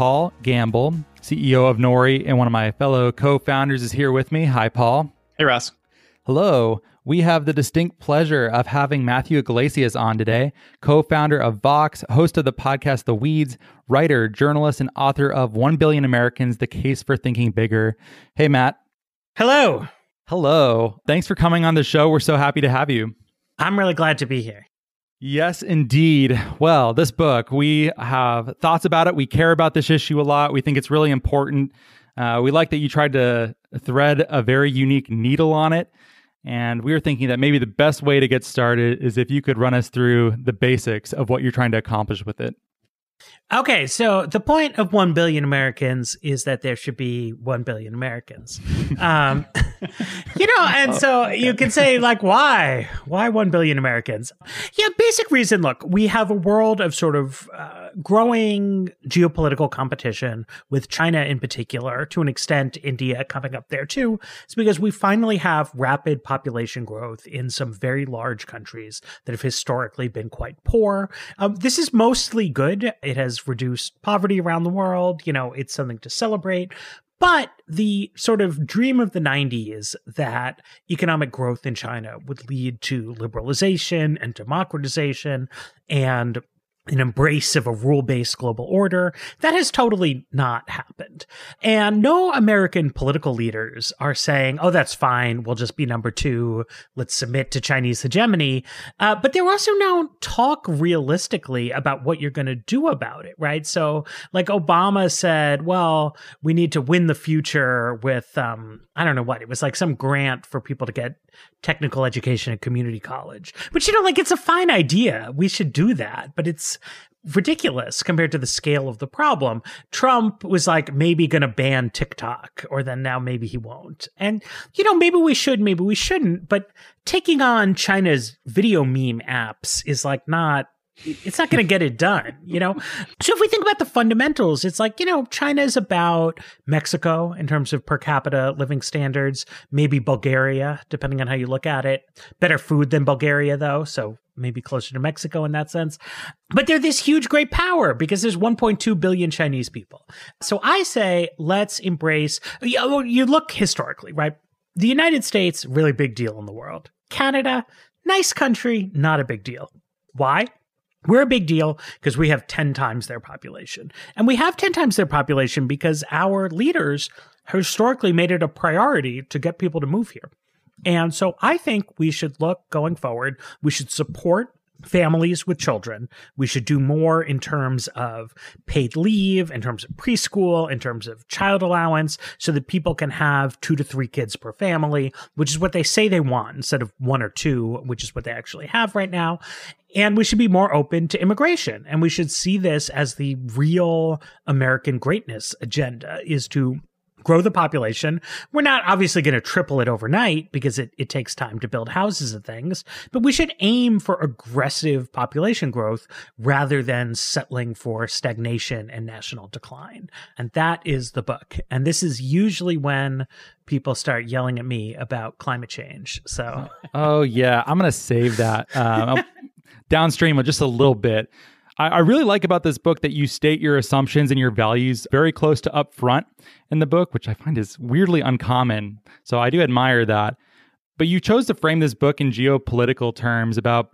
Paul Gambill, CEO of Nori, and one of my fellow co founders is here with me. Hi, Paul. Hey, Ross. Hello. We have the distinct pleasure of having Matthew Yglesias on today, co founder of Vox, host of the podcast The Weeds, writer, journalist, and author of 1 Billion Americans The Case for Thinking Bigger. Hey, Matt. Hello. Hello. Thanks for coming on the show. We're so happy to have you. I'm really glad to be here. Yes, indeed. Well, this book, we have thoughts about it. We care about this issue a lot. We think it's really important. Uh, we like that you tried to thread a very unique needle on it. And we were thinking that maybe the best way to get started is if you could run us through the basics of what you're trying to accomplish with it. Okay, so the point of 1 billion Americans is that there should be 1 billion Americans. Um, you know, and so you can say, like, why? Why 1 billion Americans? Yeah, basic reason look, we have a world of sort of uh, growing geopolitical competition with China in particular, to an extent, India coming up there too. is because we finally have rapid population growth in some very large countries that have historically been quite poor. Um, this is mostly good. It has reduced poverty around the world. You know, it's something to celebrate. But the sort of dream of the 90s that economic growth in China would lead to liberalization and democratization and an embrace of a rule based global order. That has totally not happened. And no American political leaders are saying, oh, that's fine. We'll just be number two. Let's submit to Chinese hegemony. Uh, but they're also now talk realistically about what you're going to do about it, right? So, like Obama said, well, we need to win the future with, um, I don't know what, it was like some grant for people to get technical education at community college. But, you know, like it's a fine idea. We should do that. But it's, ridiculous compared to the scale of the problem. Trump was like maybe going to ban TikTok, or then now maybe he won't. And, you know, maybe we should, maybe we shouldn't, but taking on China's video meme apps is like not it's not going to get it done, you know? So if we think about the fundamentals, it's like, you know, China is about Mexico in terms of per capita living standards, maybe Bulgaria, depending on how you look at it. Better food than Bulgaria, though. So maybe closer to Mexico in that sense. But they're this huge, great power because there's 1.2 billion Chinese people. So I say, let's embrace, oh, you look historically, right? The United States, really big deal in the world. Canada, nice country, not a big deal. Why? We're a big deal because we have 10 times their population. And we have 10 times their population because our leaders historically made it a priority to get people to move here. And so I think we should look going forward, we should support families with children. We should do more in terms of paid leave, in terms of preschool, in terms of child allowance, so that people can have two to three kids per family, which is what they say they want instead of one or two, which is what they actually have right now. And we should be more open to immigration. And we should see this as the real American greatness agenda is to grow the population. We're not obviously going to triple it overnight because it, it takes time to build houses and things, but we should aim for aggressive population growth rather than settling for stagnation and national decline. And that is the book. And this is usually when people start yelling at me about climate change. So, oh, yeah, I'm going to save that um, downstream just a little bit. I, I really like about this book that you state your assumptions and your values very close to up front in the book, which I find is weirdly uncommon. So I do admire that. But you chose to frame this book in geopolitical terms about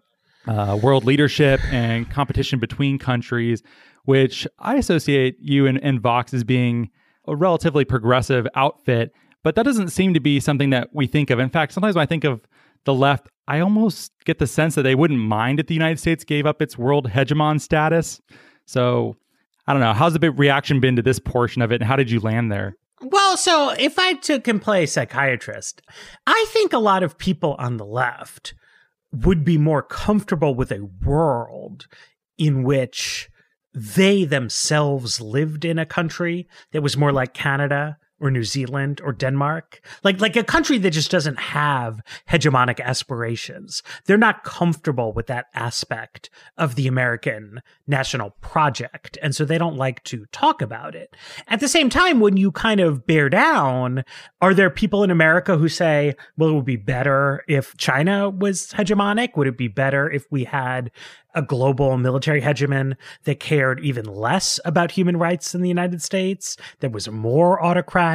uh, world leadership and competition between countries, which I associate you and, and Vox as being a relatively progressive outfit. But that doesn't seem to be something that we think of. In fact, sometimes when I think of the left, I almost get the sense that they wouldn't mind if the United States gave up its world hegemon status. So I don't know. How's the reaction been to this portion of it, and how did you land there? Well, so if I took and play psychiatrist, I think a lot of people on the left would be more comfortable with a world in which they themselves lived in a country that was more like Canada or New Zealand or Denmark. Like like a country that just doesn't have hegemonic aspirations. They're not comfortable with that aspect of the American national project. And so they don't like to talk about it. At the same time, when you kind of bear down, are there people in America who say, well, it would be better if China was hegemonic? Would it be better if we had a global military hegemon that cared even less about human rights than the United States, that was more autocratic,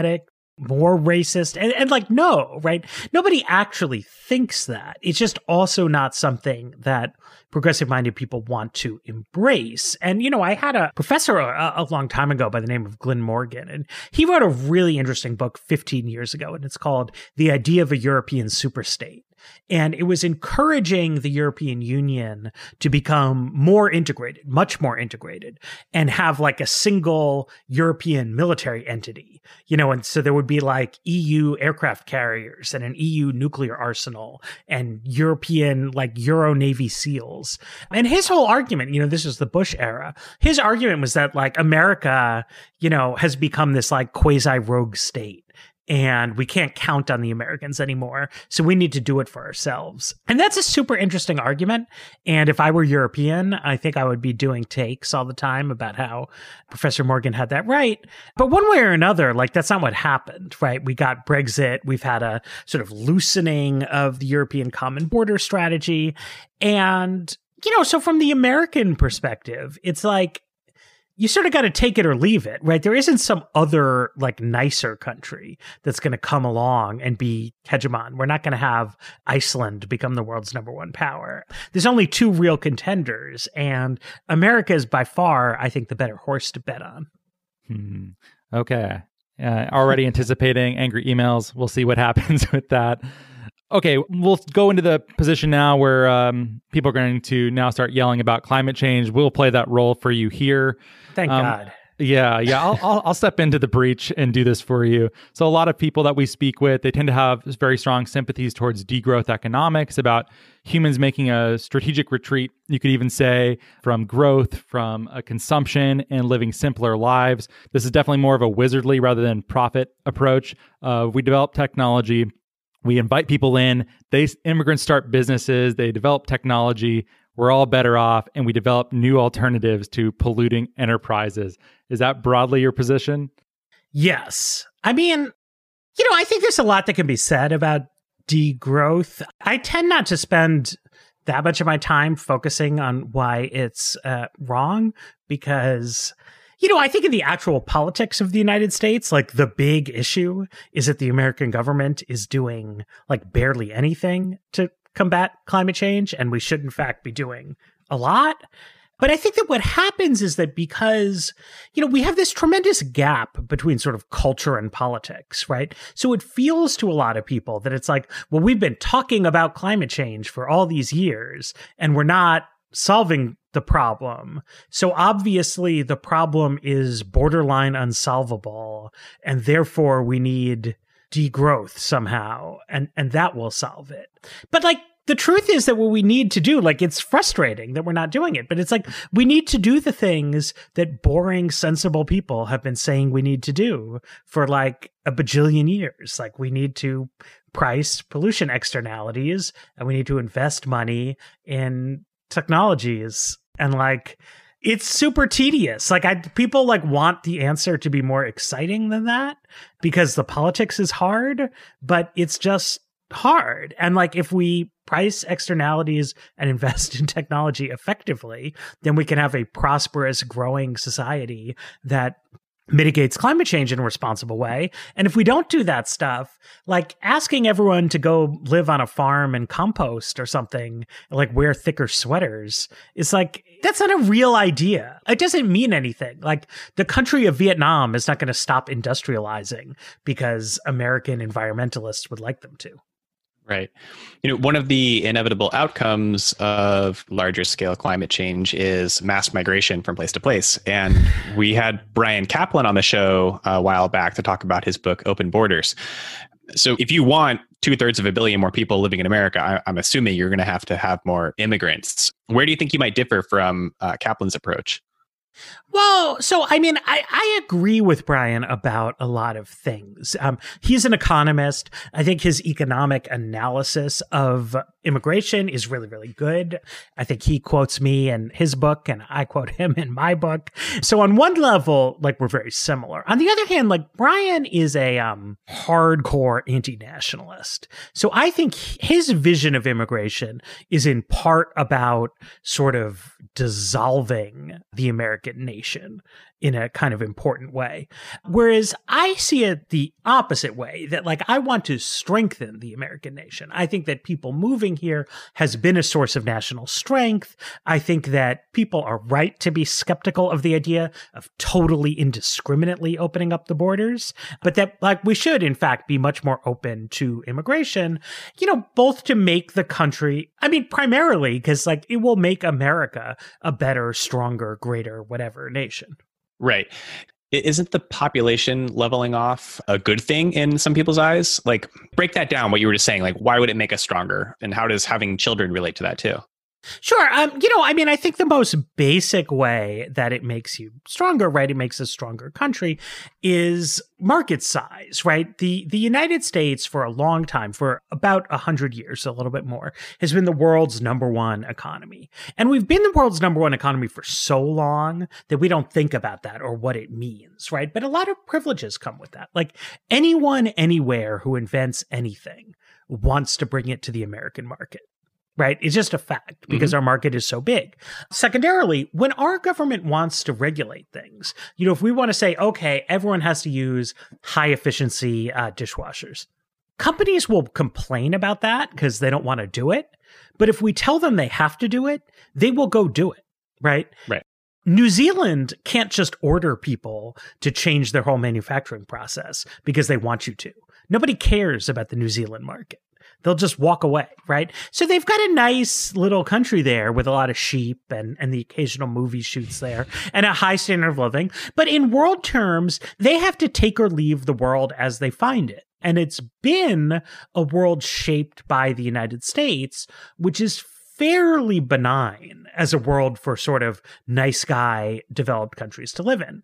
more racist and, and like no right? Nobody actually thinks that. It's just also not something that progressive minded people want to embrace. And you know i had a professor a, a, long time ago by the name of glyn morgan and he wrote a really interesting book 15 years ago and it's called the idea of a european superstate and it was encouraging the European Union to become more integrated, much more integrated, and have like a single European military entity, you know, and so there would be like EU aircraft carriers and an EU nuclear arsenal and European, like Euro Navy SEALs. And his whole argument, you know, this is the Bush era, his argument was that like America, you know, has become this like quasi rogue state and we can't count on the Americans anymore. So we need to do it for ourselves. And that's a super interesting argument. And if I were European, I think I would be doing takes all the time about how Professor Morgan had that right. But one way or another, like that's not what happened, right? We got Brexit. We've had a sort of loosening of the European common border strategy. And, you know, so from the American perspective, it's like, you sort of got to take it or leave it, right? There isn't some other like nicer country that's going to come along and be hegemon. We're not going to have Iceland become the world's number one power. There's only two real contenders, and America is by far, I think, the better horse to bet on. Hmm. Okay. Uh, already anticipating angry emails. We'll see what happens with that okay, we'll go into the position now where um, people are going to now start yelling about climate change. We'll play that role for you here. Thank um, God. Yeah, yeah. I'll, I'll, I'll step into the breach and do this for you. So a lot of people that we speak with, they tend to have very strong sympathies towards degrowth economics, about humans making a strategic retreat. You could even say from growth, from a consumption, and living simpler lives. This is definitely more of a wizardly rather than prophet approach. Uh, we develop technology we invite people in. They immigrants start businesses. They develop technology. We're all better off and we develop new alternatives to polluting enterprises. Is that broadly your position? Yes. I mean you know i think there's a lot that can be said about degrowth. I tend not to spend that much of my time focusing on why it's uh, wrong because you know, I think in the actual politics of the United States, like the big issue is that the American government is doing like barely anything to combat climate change, and we should in fact be doing a lot. But I think that what happens is that because, you know, we have this tremendous gap between sort of culture and politics, right? So it feels to a lot of people that it's like, well, we've been talking about climate change for all these years and we're not solving the problem. So obviously the problem is borderline unsolvable and therefore we need degrowth somehow and and that will solve it. But like the truth is that what we need to do, like it's frustrating that we're not doing it, but it's like we need to do the things that boring, sensible people have been saying we need to do for like a bajillion years. Like we need to price pollution externalities and we need to invest money in technologies and like it's super tedious. Like I people like want the answer to be more exciting than that because the politics is hard, but it's just hard. And like if we price externalities and invest in technology effectively, then we can have a prosperous growing society that mitigates climate change in a responsible way. And if we don't do that stuff, like asking everyone to go live on a farm and compost or something, like wear thicker sweaters, is like that's not a real idea. It doesn't mean anything. Like the country of Vietnam is not going to stop industrializing because American environmentalists would like them to. Right. You know, one of the inevitable outcomes of larger scale climate change is mass migration from place to place. And we had Bryan Caplan on the show a while back to talk about his book, Open Borders. So if you want two thirds of a billion more people living in America, I, am assuming you're going to have to have more immigrants. Where do you think you might differ from uh, Caplan's approach? Well, so I mean, I, I agree with Bryan about a lot of things. Um, he's an economist. I think his economic analysis of immigration is really, really good. I think he quotes me in his book, and I quote him in my book. So on one level, like we're very similar. On the other hand, like Bryan is a um, hardcore anti-nationalist. So I think his vision of immigration is in part about sort of dissolving the American nation nation in a kind of important way. Whereas I see it the opposite way that like I want to strengthen the American nation. I think that people moving here has been a source of national strength. I think that people are right to be skeptical of the idea of totally indiscriminately opening up the borders, but that like we should in fact be much more open to immigration, you know, both to make the country, I mean primarily because like it will make America a better, stronger, greater whatever nation. Right. Isn't the population leveling off a good thing in some people's eyes? Like, break that down, what you were just saying. Like, why would it make us stronger? And how does having children relate to that too? Sure. Um, you know, I mean, I think the most basic way that it makes you stronger, right? It makes a stronger country is market size, right? The the United States for a long time, for about a hundred years, a little bit more, has been the world's number one economy. And we've been the world's number one economy for so long that we don't think about that or what it means, right? But a lot of privileges come with that. Like anyone anywhere who invents anything wants to bring it to the American market right? It's just a fact because mm-hmm. our market is so big. Secondarily, when our government wants to regulate things, you know, if we want to say, okay, everyone has to use high efficiency uh, dishwashers, companies will complain about that because they don't want to do it. But if we tell them they have to do it, they will go do it, right? Right. New Zealand can't just order people to change their whole manufacturing process because they want you to. Nobody cares about the New Zealand market they'll just walk away, right? So they've got a nice little country there with a lot of sheep and, and the occasional movie shoots there and a high standard of living. But in world terms, they have to take or leave the world as they find it. And it's been a world shaped by the United States, which is fairly benign as a world for sort of nice guy developed countries to live in.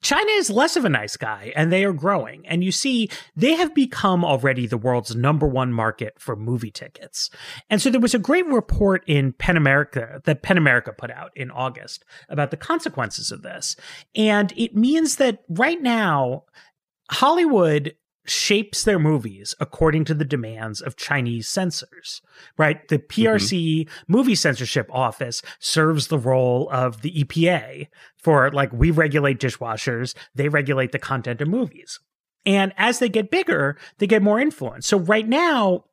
China is less of a nice guy and they are growing. And you see, they have become already the world's number one market for movie tickets. And so there was a great report in PEN America that PEN America put out in August about the consequences of this. And it means that right now, Hollywood shapes their movies according to the demands of Chinese censors, right? The PRC mm-hmm. movie censorship office serves the role of the EPA for like, we regulate dishwashers, they regulate the content of movies. And as they get bigger, they get more influence. So right now,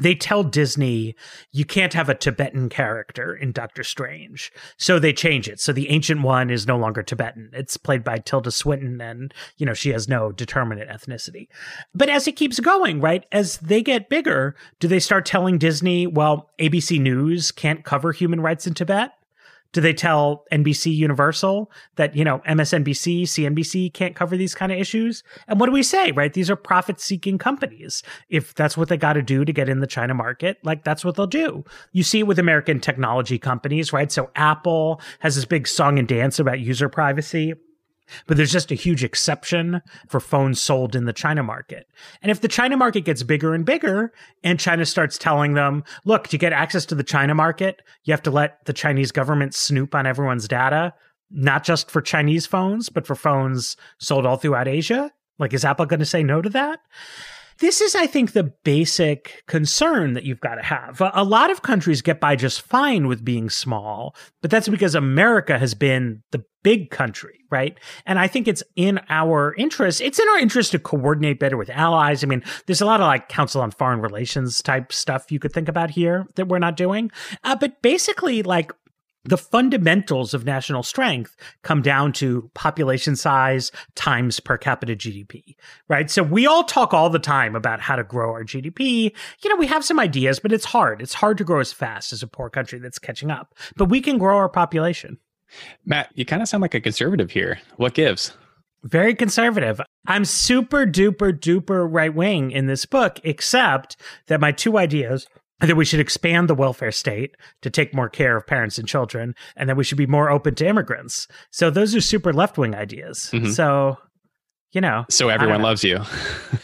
they tell Disney you can't have a Tibetan character in Doctor Strange. So they change it. So the ancient one is no longer Tibetan. It's played by Tilda Swinton and, you know, she has no determinate ethnicity. But as it keeps going, right, as they get bigger, do they start telling Disney, well, ABC News can't cover human rights in Tibet? Do they tell NBC Universal that, you know, MSNBC, CNBC can't cover these kind of issues? And what do we say, right? These are profit seeking companies. If that's what they got to do to get in the China market, like that's what they'll do. You see it with American technology companies, right? So Apple has this big song and dance about user privacy. But there's just a huge exception for phones sold in the China market. And if the China market gets bigger and bigger, and China starts telling them, look, to get access to the China market, you have to let the Chinese government snoop on everyone's data, not just for Chinese phones, but for phones sold all throughout Asia. Like, is Apple going to say no to that? This is, I think, the basic concern that you've got to have. A lot of countries get by just fine with being small, but that's because America has been the big country, right? And I think it's in our interest. It's in our interest to coordinate better with allies. I mean, there's a lot of like Council on Foreign Relations type stuff you could think about here that we're not doing. Uh, but basically, like the fundamentals of national strength come down to population size times per capita GDP, right? So we all talk all the time about how to grow our GDP. You know, we have some ideas, but it's hard. It's hard to grow as fast as a poor country that's catching up, but we can grow our population. Matt, you kind of sound like a conservative here. What gives? Very conservative. I'm super duper duper right wing in this book, except that my two ideas that we should expand the welfare state to take more care of parents and children, and that we should be more open to immigrants. So those are super left wing ideas. Mm-hmm. So, you know. So everyone loves you.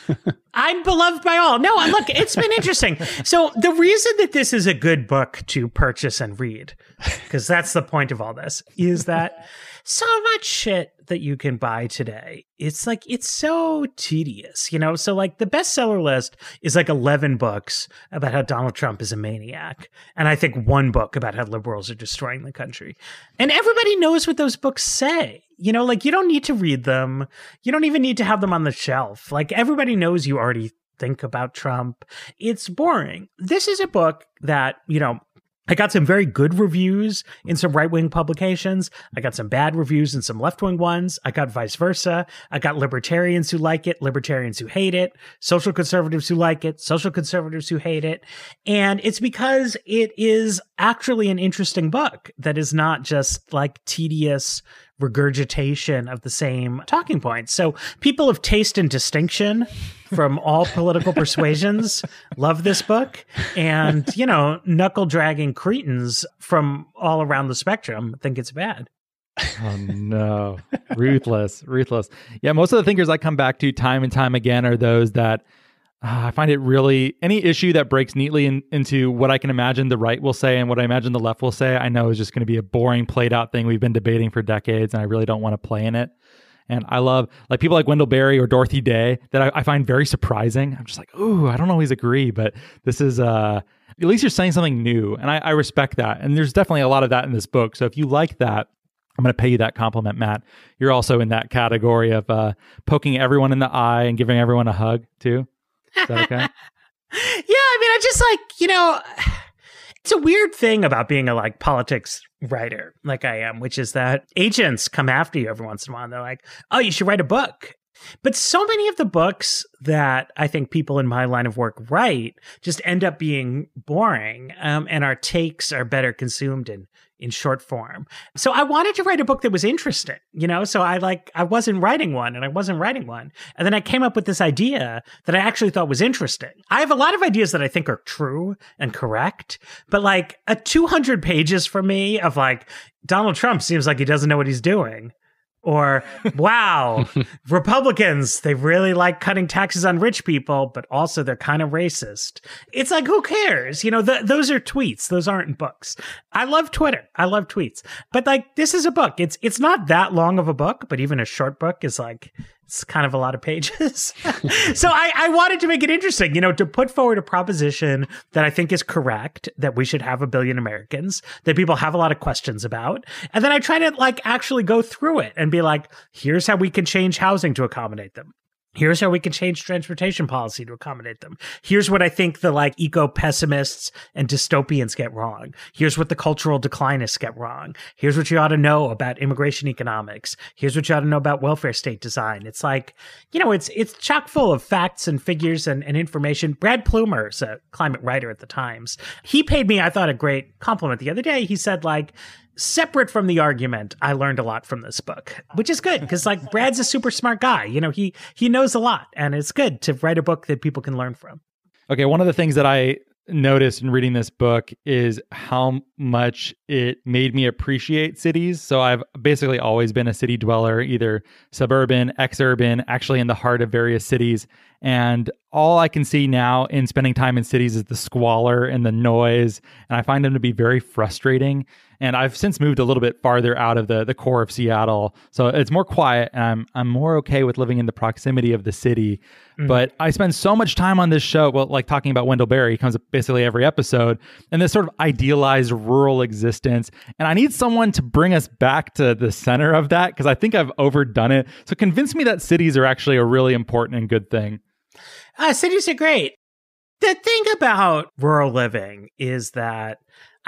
I'm beloved by all. No, look, it's been interesting. So the reason that this is a good book to purchase and read, because that's the point of all this, is that so much shit that you can buy today. It's like it's so tedious, you know. So like the bestseller list is like 11 books about how Donald Trump is a maniac and I think one book about how liberals are destroying the country. And everybody knows what those books say. You know, like you don't need to read them. You don't even need to have them on the shelf. Like everybody knows you already think about Trump. It's boring. This is a book that, you know, I got some very good reviews in some right wing publications. I got some bad reviews in some left wing ones. I got vice versa. I got libertarians who like it, libertarians who hate it, social conservatives who like it, social conservatives who hate it. And it's because it is actually an interesting book that is not just like tedious regurgitation of the same talking points. So people of taste and distinction from all political persuasions love this book. And, you know, knuckle dragging cretins from all around the spectrum think it's bad. Oh no. ruthless, ruthless. Yeah, most of the thinkers I come back to time and time again are those that uh, I find it really any issue that breaks neatly in, into what I can imagine the right will say and what I imagine the left will say. I know is just going to be a boring, played out thing we've been debating for decades, and I really don't want to play in it. And I love like people like Wendell Berry or Dorothy Day that I, I find very surprising. I'm just like, ooh, I don't always agree, but this is uh at least you're saying something new, and I, I respect that. And there's definitely a lot of that in this book. So if you like that, I'm going to pay you that compliment, Matt. You're also in that category of uh, poking everyone in the eye and giving everyone a hug too. Is that okay? yeah, I mean, I just like, you know, it's a weird thing about being a like politics writer like I am, which is that agents come after you every once in a while and they're like, oh, you should write a book. But so many of the books that I think people in my line of work write just end up being boring, um, and our takes are better consumed in in short form. So I wanted to write a book that was interesting, you know? So I like, I wasn't writing one and I wasn't writing one. And then I came up with this idea that I actually thought was interesting. I have a lot of ideas that I think are true and correct, but like a 200 pages for me of like, Donald Trump seems like he doesn't know what he's doing or wow republicans they really like cutting taxes on rich people but also they're kind of racist. It's like who cares? You know the, those are tweets. Those aren't books. I love twitter. I love tweets. But like this is a book. It's it's not that long of a book but even a short book is like it's kind of a lot of pages. so I, I wanted to make it interesting, you know, to put forward a proposition that I think is correct, that we should have a billion Americans, that people have a lot of questions about. And then I try to like actually go through it and be like, here's how we can change housing to accommodate them. Here's how we can change transportation policy to accommodate them. Here's what I think the like eco pessimists and dystopians get wrong. Here's what the cultural declinists get wrong. Here's what you ought to know about immigration economics. Here's what you ought to know about welfare state design. It's like, you know, it's it's chock full of facts and figures and, and information. Brad Plumer is a climate writer at the Times. He paid me, I thought, a great compliment the other day. He said, like, separate from the argument, I learned a lot from this book, which is good because like Brad's a super smart guy. You know, he he knows a lot, and it's good to write a book that people can learn from. Okay, one of the things that I noticed in reading this book is how much it made me appreciate cities. So I've basically always been a city dweller, either suburban, exurban, actually in the heart of various cities. And all I can see now in spending time in cities is the squalor and the noise. And I find them to be very frustrating. And I've since moved a little bit farther out of the, the core of Seattle. So it's more quiet and I'm I'm more okay with living in the proximity of the city. Mm. But I spend so much time on this show, well, like talking about Wendell Berry, he comes up basically every episode, and this sort of idealized rural existence. And I need someone to bring us back to the center of that because I think I've overdone it. So convince me that cities are actually a really important and good thing. Uh, cities are great. The thing about rural living is that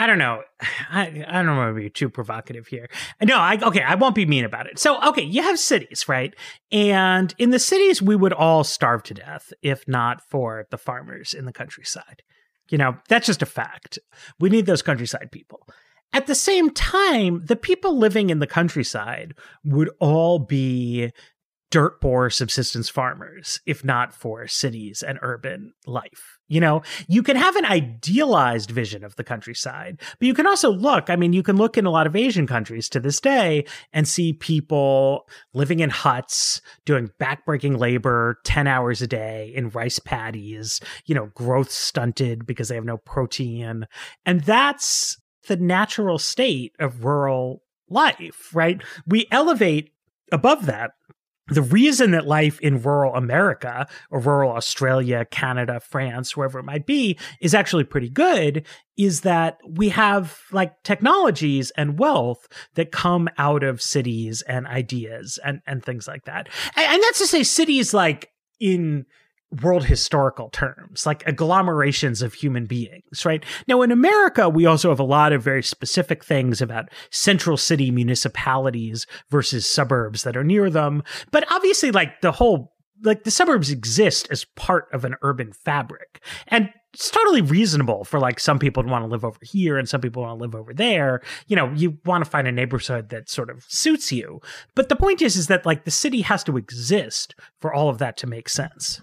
I don't know. I, I don't want to be too provocative here. No, I okay, I won't be mean about it. So, okay, you have cities, right? And in the cities, we would all starve to death if not for the farmers in the countryside. You know, that's just a fact. We need those countryside people. At the same time, the people living in the countryside would all be dirt poor subsistence farmers, if not for cities and urban life. You know, you can have an idealized vision of the countryside, but you can also look, I mean, you can look in a lot of Asian countries to this day and see people living in huts, doing backbreaking labor 10 hours a day in rice paddies, you know, growth stunted because they have no protein. And that's the natural state of rural life, right? We elevate above that the reason that life in rural America or rural Australia, Canada, France, wherever it might be, is actually pretty good is that we have like technologies and wealth that come out of cities and ideas and, and things like that. And, and that's to say cities like in world historical terms, like agglomerations of human beings, right? Now, in America, we also have a lot of very specific things about central city municipalities versus suburbs that are near them. But obviously, like the whole like the suburbs exist as part of an urban fabric. And it's totally reasonable for like some people to want to live over here and some people want to live over there. You know, you want to find a neighborhood that sort of suits you. But the point is is that like the city has to exist for all of that to make sense.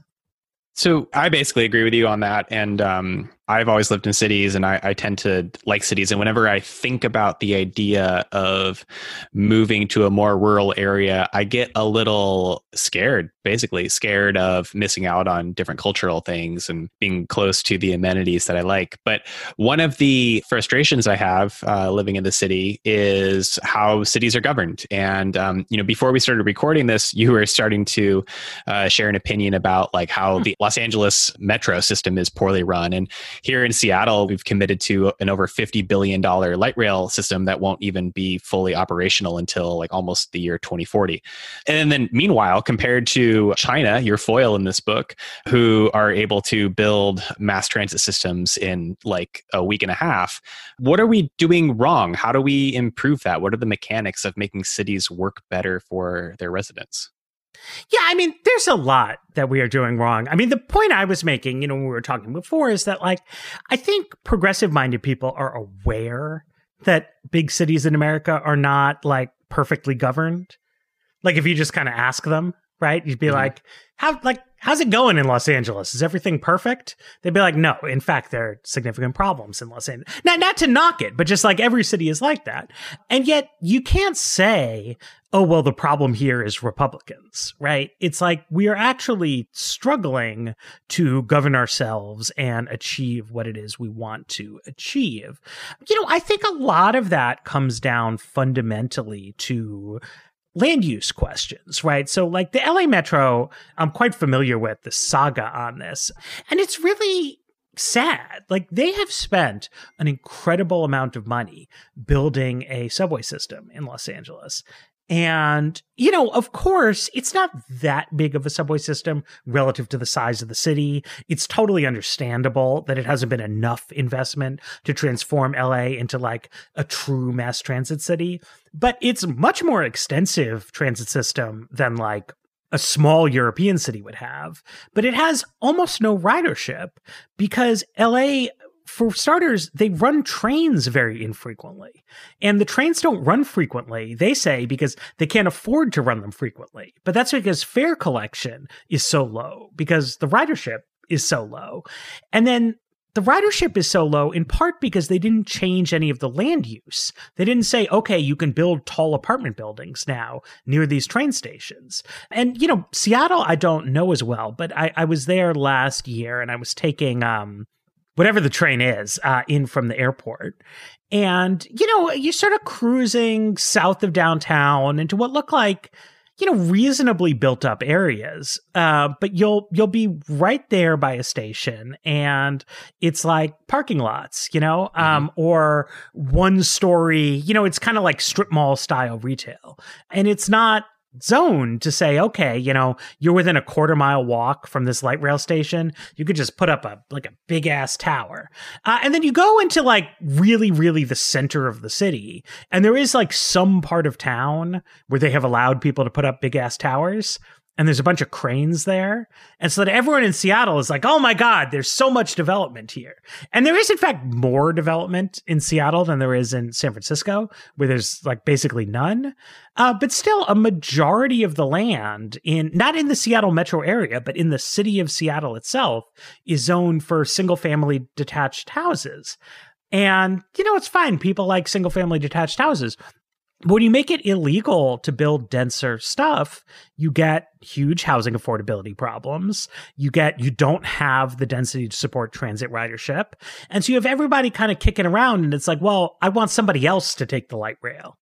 So I basically agree with you on that. And um, I've always lived in cities and I, I, tend to like cities. And whenever I think about the idea of moving to a more rural area, I get a little scared, basically, scared of missing out on different cultural things and being close to the amenities that I like. But one of the frustrations I have uh, living in the city is how cities are governed. And, um, you know, before we started recording this, you were starting to uh, share an opinion about like how hmm. the Los Angeles metro system is poorly run. And here in Seattle, we've committed to an over $50 billion light rail system that won't even be fully operational until like almost the year 2040. And then meanwhile, compared to China, your foil in this book, who are able to build mass transit systems in like a week and a half, what are we doing wrong? How do we improve that? What are the mechanics of making cities work better for their residents? Yeah, I mean, there's a lot that we are doing wrong. I mean, the point I was making, you know, when we were talking before is that, like, I think progressive minded people are aware that big cities in America are not like perfectly governed. Like, if you just kind of ask them, right, you'd be mm-hmm. like, how, like, how's it going in Los Angeles? Is everything perfect? They'd be like, no, in fact, there are significant problems in Los Angeles. Not, not to knock it, but just like every city is like that. And yet you can't say, oh, well, the problem here is Republicans, right? It's like we are actually struggling to govern ourselves and achieve what it is we want to achieve. You know, I think a lot of that comes down fundamentally to land use questions, right? So, like the LA Metro, I'm quite familiar with the saga on this, and it's really sad. Like they have spent an incredible amount of money building a subway system in Los Angeles. And, you know, of course, it's not that big of a subway system relative to the size of the city. It's totally understandable that it hasn't been enough investment to transform LA into like a true mass transit city, but it's much more extensive transit system than like a small European city would have, but it has almost no ridership because LA for starters, they run trains very infrequently. And the trains don't run frequently, they say, because they can't afford to run them frequently. But that's because fare collection is so low, because the ridership is so low. And then the ridership is so low in part because they didn't change any of the land use. They didn't say, okay, you can build tall apartment buildings now near these train stations. And, you know, Seattle, I don't know as well, but I, I was there last year and I was taking, um, whatever the train is, uh, in from the airport. And, you know, you're sort of cruising south of downtown into what look like, you know, reasonably built up areas. Uh, but you'll, you'll be right there by a station and it's like parking lots, you know, mm-hmm. um, or one story, you know, it's kind of like strip mall style retail. And it's not zone to say, okay, you know, you're within a quarter mile walk from this light rail station. You could just put up a like a big ass tower, uh, and then you go into like really, really the center of the city, and there is like some part of town where they have allowed people to put up big ass towers and there's a bunch of cranes there. And so that everyone in Seattle is like, oh my God, there's so much development here. And there is, in fact, more development in Seattle than there is in San Francisco, where there's like basically none. Uh, but still, a majority of the land in, not in the Seattle metro area, but in the city of Seattle itself, is zoned for single family detached houses. And, you know, it's fine. People like single family detached houses when you make it illegal to build denser stuff, you get huge housing affordability problems. You get, you don't have the density to support transit ridership. And so you have everybody kind of kicking around and it's like, well, I want somebody else to take the light rail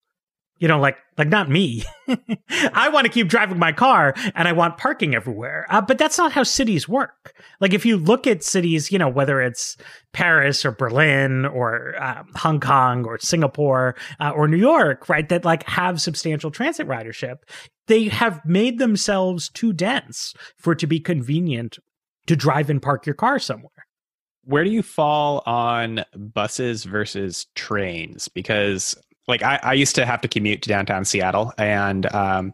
you know like like not me. I want to keep driving my car and i want parking everywhere. Uh, but that's not how cities work. Like if you look at cities you know whether it's paris or berlin or um, hong kong or singapore uh, or new york right that like have substantial transit ridership they have made themselves too dense for it to be convenient to drive and park your car somewhere. Where do you fall on buses versus trains? Because like I, I, used to have to commute to downtown Seattle, and um,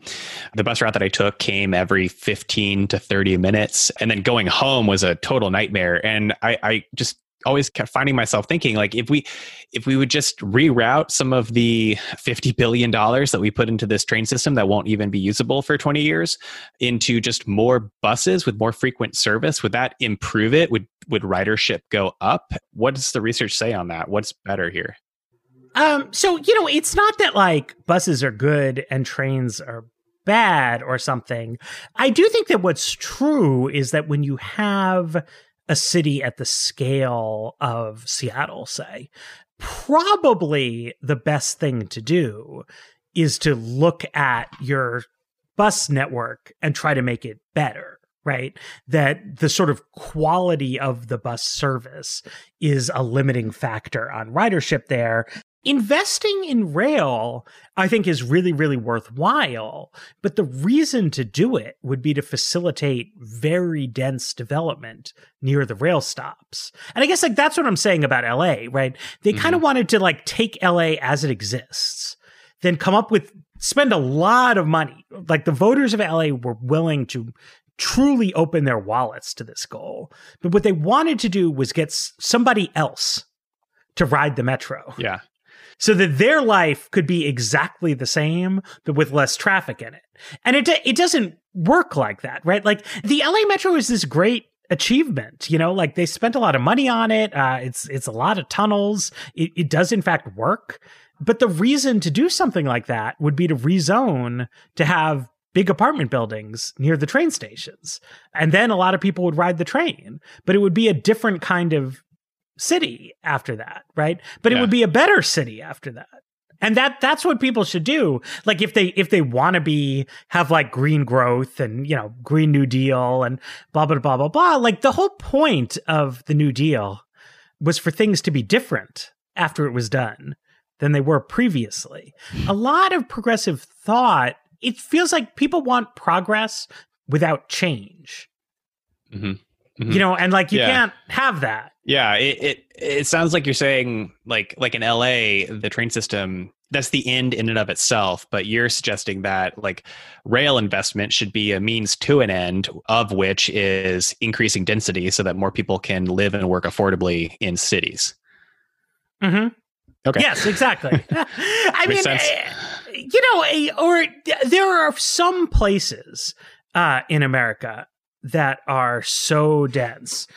the bus route that I took came every 15 to 30 minutes. And then going home was a total nightmare. And I, I just always kept finding myself thinking like if we if we would just reroute some of the 50 billion dollars that we put into this train system that won't even be usable for 20 years into just more buses with more frequent service would that improve it would would ridership go up what does the research say on that what's better here um, so you know, it's not that like buses are good and trains are bad or something. I do think that what's true is that when you have a city at the scale of Seattle, say, probably the best thing to do is to look at your bus network and try to make it better right? That the sort of quality of the bus service is a limiting factor on ridership there investing in rail i think is really really worthwhile. But the reason to do it would be to facilitate very dense development near the rail stops. And i guess like that's what i'm saying about la right? They mm-hmm. kind of wanted to like take la as it exists then come up with spend a lot of money. Like the voters of la were willing to truly open their wallets to this goal. But what they wanted to do was get somebody else to ride the metro. Yeah so that their life could be exactly the same, but with less traffic in it. And it, it doesn't work like that, right? Like the LA Metro is this great achievement you know? Like they spent a lot of money on it. Uh, it's it's a lot of tunnels. It, it does in fact work. But the reason to do something like that would be to rezone to have big apartment buildings near the train stations. And then a lot of people would ride the train. But it would be a different kind of city after that, right? But yeah. it would be a better city after that. And that that's what people should do. Like if they if they want to be have like green growth and you know green new deal and blah blah blah blah blah. Like the whole point of the new deal was for things to be different after it was done than they were previously. A lot of progressive thought. It feels like people want progress without change. Mm-hmm. Mm-hmm. You know, and like you yeah. can't have that. Yeah, it, it it sounds like you're saying like like in LA, the train system that's the end in and of itself, but you're suggesting that like rail investment should be a means to an end of which is increasing density so that more people can live and work affordably in cities. Mm-hmm. Okay. Yes, exactly. I mean. Eh, you know, or there are some places uh, in America that are so dense.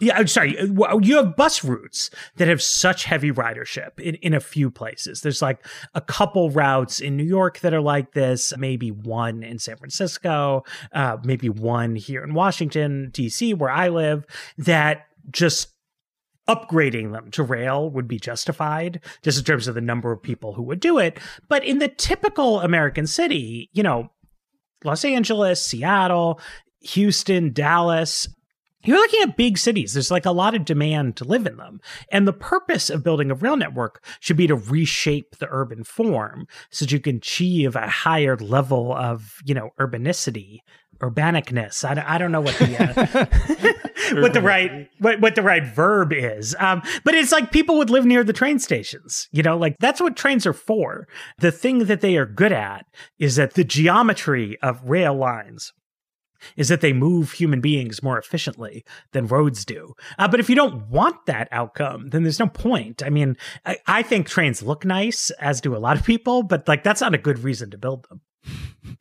Yeah, I'm sorry. You have bus routes that have such heavy ridership in, in a few places. There's like a couple routes in New York that are like this, maybe one in San Francisco, uh, maybe one here in Washington, D.C., where I live, that just upgrading them to rail would be justified just in terms of the number of people who would do it. But in the typical American city, you know, Los Angeles, Seattle, Houston, Dallas, you're looking at big cities. There's like a lot of demand to live in them. And the purpose of building a rail network should be to reshape the urban form so that you can achieve a higher level of, you know, urbanicity, urbanicness. I don't, I don't know what the, uh, what the right, what, what the right verb is. Um, but it's like people would live near the train stations, you know, like that's what trains are for. The thing that they are good at is that the geometry of rail lines is that they move human beings more efficiently than roads do. Uh, but if you don't want that outcome, then there's no point. I mean, I, I, think trains look nice, as do a lot of people, but like that's not a good reason to build them.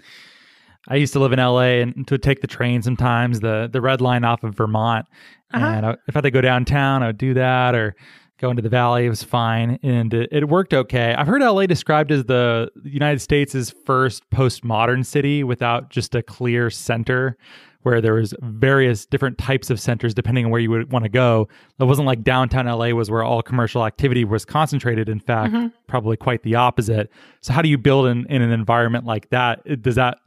I used to live in LA and to take the train sometimes, the the red line off of Vermont. Uh-huh. And I, if I had to go downtown, I would do that or go into the valley. It was fine and it, it, worked okay. I've heard LA described as the United States' first postmodern city without just a clear center where there was various different types of centers depending on where you would want to go. It wasn't like downtown LA was where all commercial activity was concentrated. In fact, mm-hmm. probably quite the opposite. So how do you build in, in an environment like that? Does that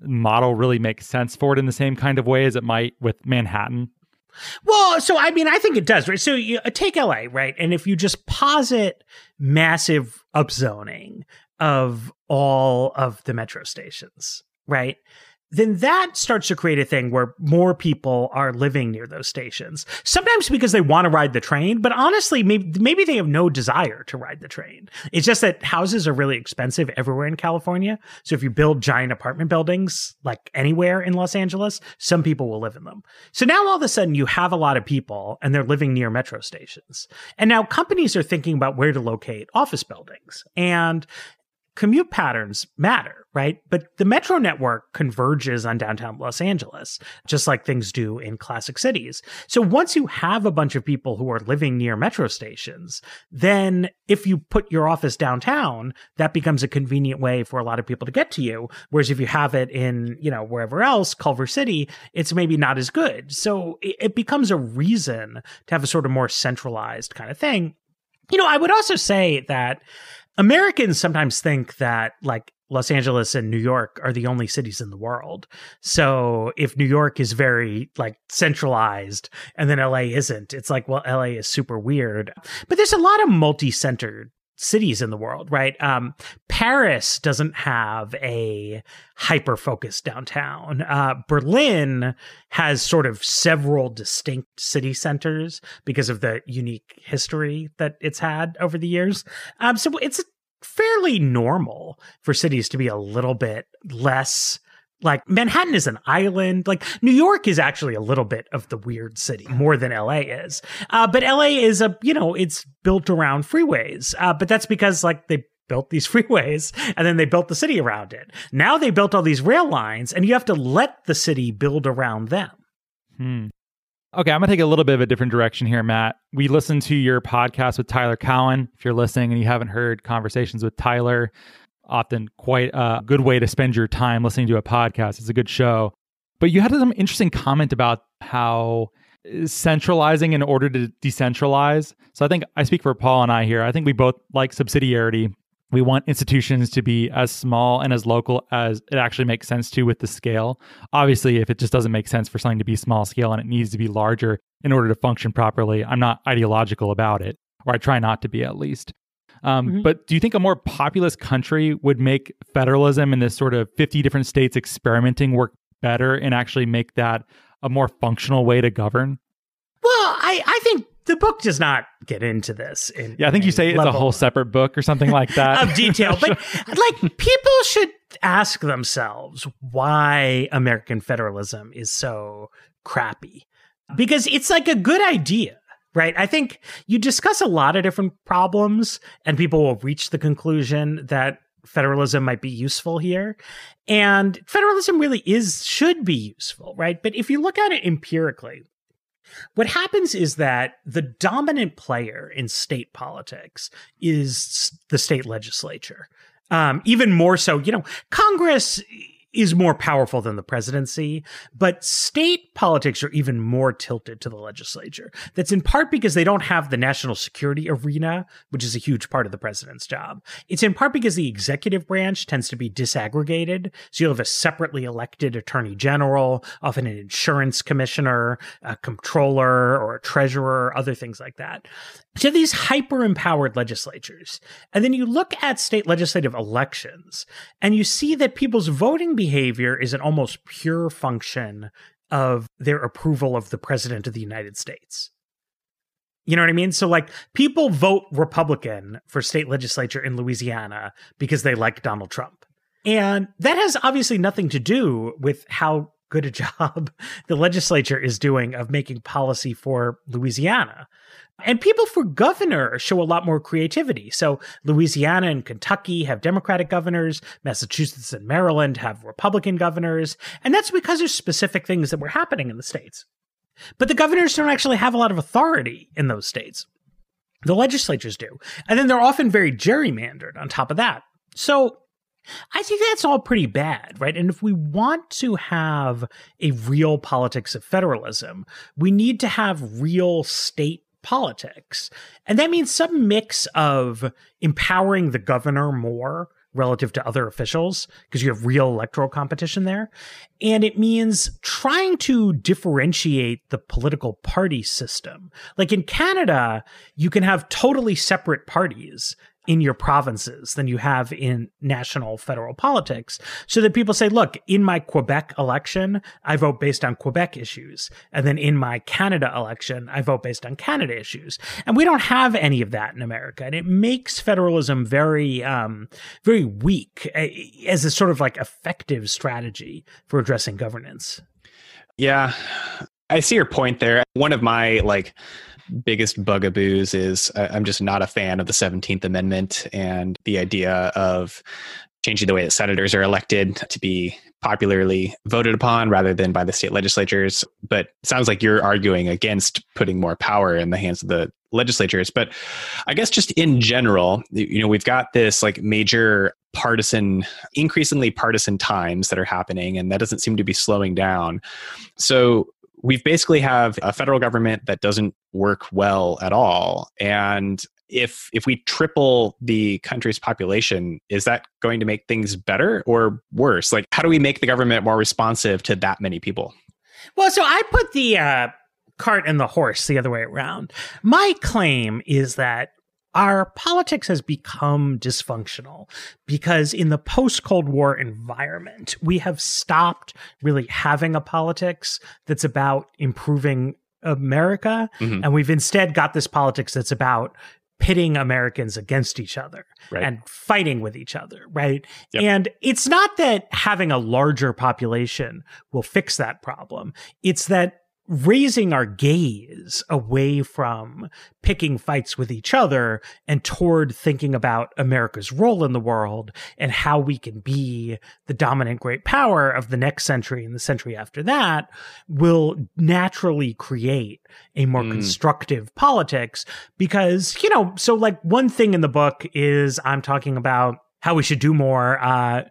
model really make sense for it in the same kind of way as it might with Manhattan? Well, so I mean, I think it does, right? So you uh, take LA, right? And if you just posit massive upzoning of all of the metro stations, right? Then that starts to create a thing where more people are living near those stations. Sometimes because they want to ride the train, but honestly, maybe, maybe they have no desire to ride the train. It's just that houses are really expensive everywhere in California. So if you build giant apartment buildings, like anywhere in Los Angeles, some people will live in them. So now all of a sudden you have a lot of people and they're living near metro stations. And now companies are thinking about where to locate office buildings. And commute patterns matter, right? But the metro network converges on downtown Los Angeles, just like things do in classic cities. So once you have a bunch of people who are living near metro stations, then if you put your office downtown, that becomes a convenient way for a lot of people to get to you. Whereas if you have it in, you know, wherever else, Culver City, it's maybe not as good. So it, becomes a reason to have a sort of more centralized kind of thing. You know, I would also say that Americans sometimes think that like Los Angeles and New York are the only cities in the world. So if New York is very like centralized and then LA isn't, it's like, well, LA is super weird. But there's a lot of multi-centered cities in the world, right? Um, Paris doesn't have a hyper focused downtown. Uh, Berlin has sort of several distinct city centers because of the unique history that it's had over the years. Um, so it's fairly normal for cities to be a little bit less like Manhattan is an island. Like New York is actually a little bit of the weird city more than LA is. Uh, but LA is a, you know, it's built around freeways. Uh, but that's because like they built these freeways and then they built the city around it. Now they built all these rail lines and you have to let the city build around them. Hmm. Okay, I'm going to take a little bit of a different direction here, Matt. We listened to your podcast with Tyler Cowen. If you're listening and you haven't heard conversations with Tyler, often quite a good way to spend your time listening to a podcast. It's a good show. But you had some interesting comment about how uh, centralizing in order to decentralize. So I think I speak for Paul and I here. I think we both like subsidiarity. We want institutions to be as small and as local as it actually makes sense to with the scale. Obviously, if it just doesn't make sense for something to be small scale and it needs to be larger in order to function properly, I'm not ideological about it, or I try not to be at least. Um, mm-hmm. But do you think a more populous country would make federalism and this sort of 50 different states experimenting work better and actually make that a more functional way to govern? Well, I, I think the book does not get into this. In, yeah, I think you say it's a whole separate book or something like that of detail. But like, people should ask themselves why American federalism is so crappy because it's like a good idea right? I think you discuss a lot of different problems, and people will reach the conclusion that federalism might be useful here. And federalism really is, should be useful, right? But if you look at it empirically, what happens is that the dominant player in state politics is the state legislature. Um, even more so, you know, Congress is more powerful than the presidency, but state politics are even more tilted to the legislature. That's in part because they don't have the national security arena, which is a huge part of the president's job. It's in part because the executive branch tends to be disaggregated. So you'll have a separately elected attorney general, often an insurance commissioner, a comptroller, or a treasurer, other things like that. So these hyper empowered legislatures. And then you look at state legislative elections and you see that people's voting behavior is an almost pure function of their approval of the president of the United States. You know what I mean? So, like, people vote Republican for state legislature in Louisiana because they like Donald Trump. And that has obviously nothing to do with how good a job the legislature is doing of making policy for Louisiana. And people for governor show a lot more creativity. So Louisiana and Kentucky have Democratic governors, Massachusetts and Maryland have Republican governors, and that's because there's specific things that were happening in the states. But the governors don't actually have a lot of authority in those states. The legislatures do. And then they're often very gerrymandered on top of that. So I think that's all pretty bad, right? And if we want to have a real politics of federalism, we need to have real state politics. And that means some mix of empowering the governor more relative to other officials because you have real electoral competition there. And it means trying to differentiate the political party system. Like in Canada, you can have totally separate parties in your provinces than you have in national federal politics. So that people say, look, in my Quebec election, I vote based on Quebec issues. And then in my Canada election, I vote based on Canada issues. And we don't have any of that in America. And it makes federalism very, um, very weak eh, as a sort of like effective strategy for addressing governance. Yeah. I see your point there. One of my like biggest bugaboos is uh, I'm just not a fan of the 17th Amendment and the idea of changing the way that senators are elected to be popularly voted upon rather than by the state legislatures. But sounds like you're arguing against putting more power in the hands of the legislatures. But I guess just in general, you know, we've got this like major partisan, increasingly partisan times that are happening, and that doesn't seem to be slowing down. So we've basically have a federal government that doesn't work well at all. And if if we triple the country's population is that going to make things better or worse? Like how do we make the government more responsive to that many people? Well so i put the uh, cart and the horse the other way around. My claim is that our politics has become dysfunctional because in the post Cold War environment, we have stopped really having a politics that's about improving America. Mm-hmm. And we've instead got this politics that's about pitting Americans against each other right. and fighting with each other, right? Yep. And it's not that having a larger population will fix that problem. It's that raising our gaze away from picking fights with each other and toward thinking about America's role in the world and how we can be the dominant great power of the next century and the century after that will naturally create a more mm. constructive politics because, you know, so like one thing in the book is I'm talking about how we should do more uh,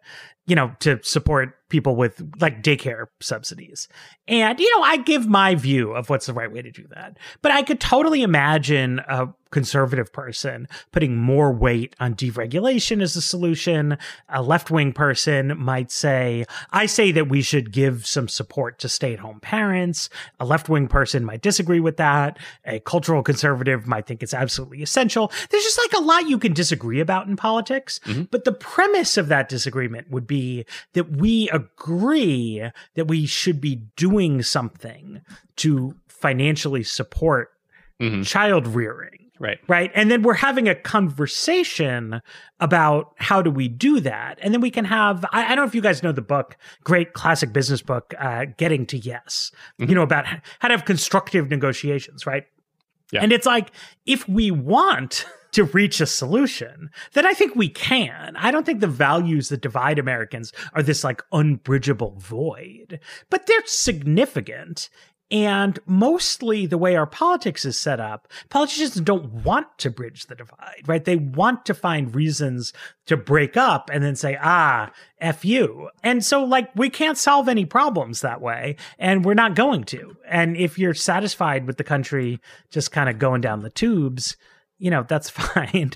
you know, to support people with like daycare subsidies. And, you know, I give my view of what's the right way to do that. But I could totally imagine a conservative person putting more weight on deregulation as a solution. A left wing person might say, I say that we should give some support to stay at home parents. A left wing person might disagree with that. A cultural conservative might think it's absolutely essential. There's just like a lot you can disagree about in politics. Mm-hmm. But the premise of that disagreement would be that we agree that we should be doing something to financially support mm-hmm. child rearing Right. Right. And then we're having a conversation about how do we do that. And then we can have, I, I don't know if you guys know the book, great classic business book, uh, Getting to Yes, mm-hmm. you know, about how to have constructive negotiations, right? Yeah. And it's like, if we want to reach a solution, then I think we can. I don't think the values that divide Americans are this like unbridgeable void, but they're significant. And mostly the way our politics is set up, politicians don't want to bridge the divide, right? They want to find reasons to break up and then say, ah, F you. And so, like, we can't solve any problems that way, and we're not going to. And if you're satisfied with the country just kind of going down the tubes, you know, that's fine.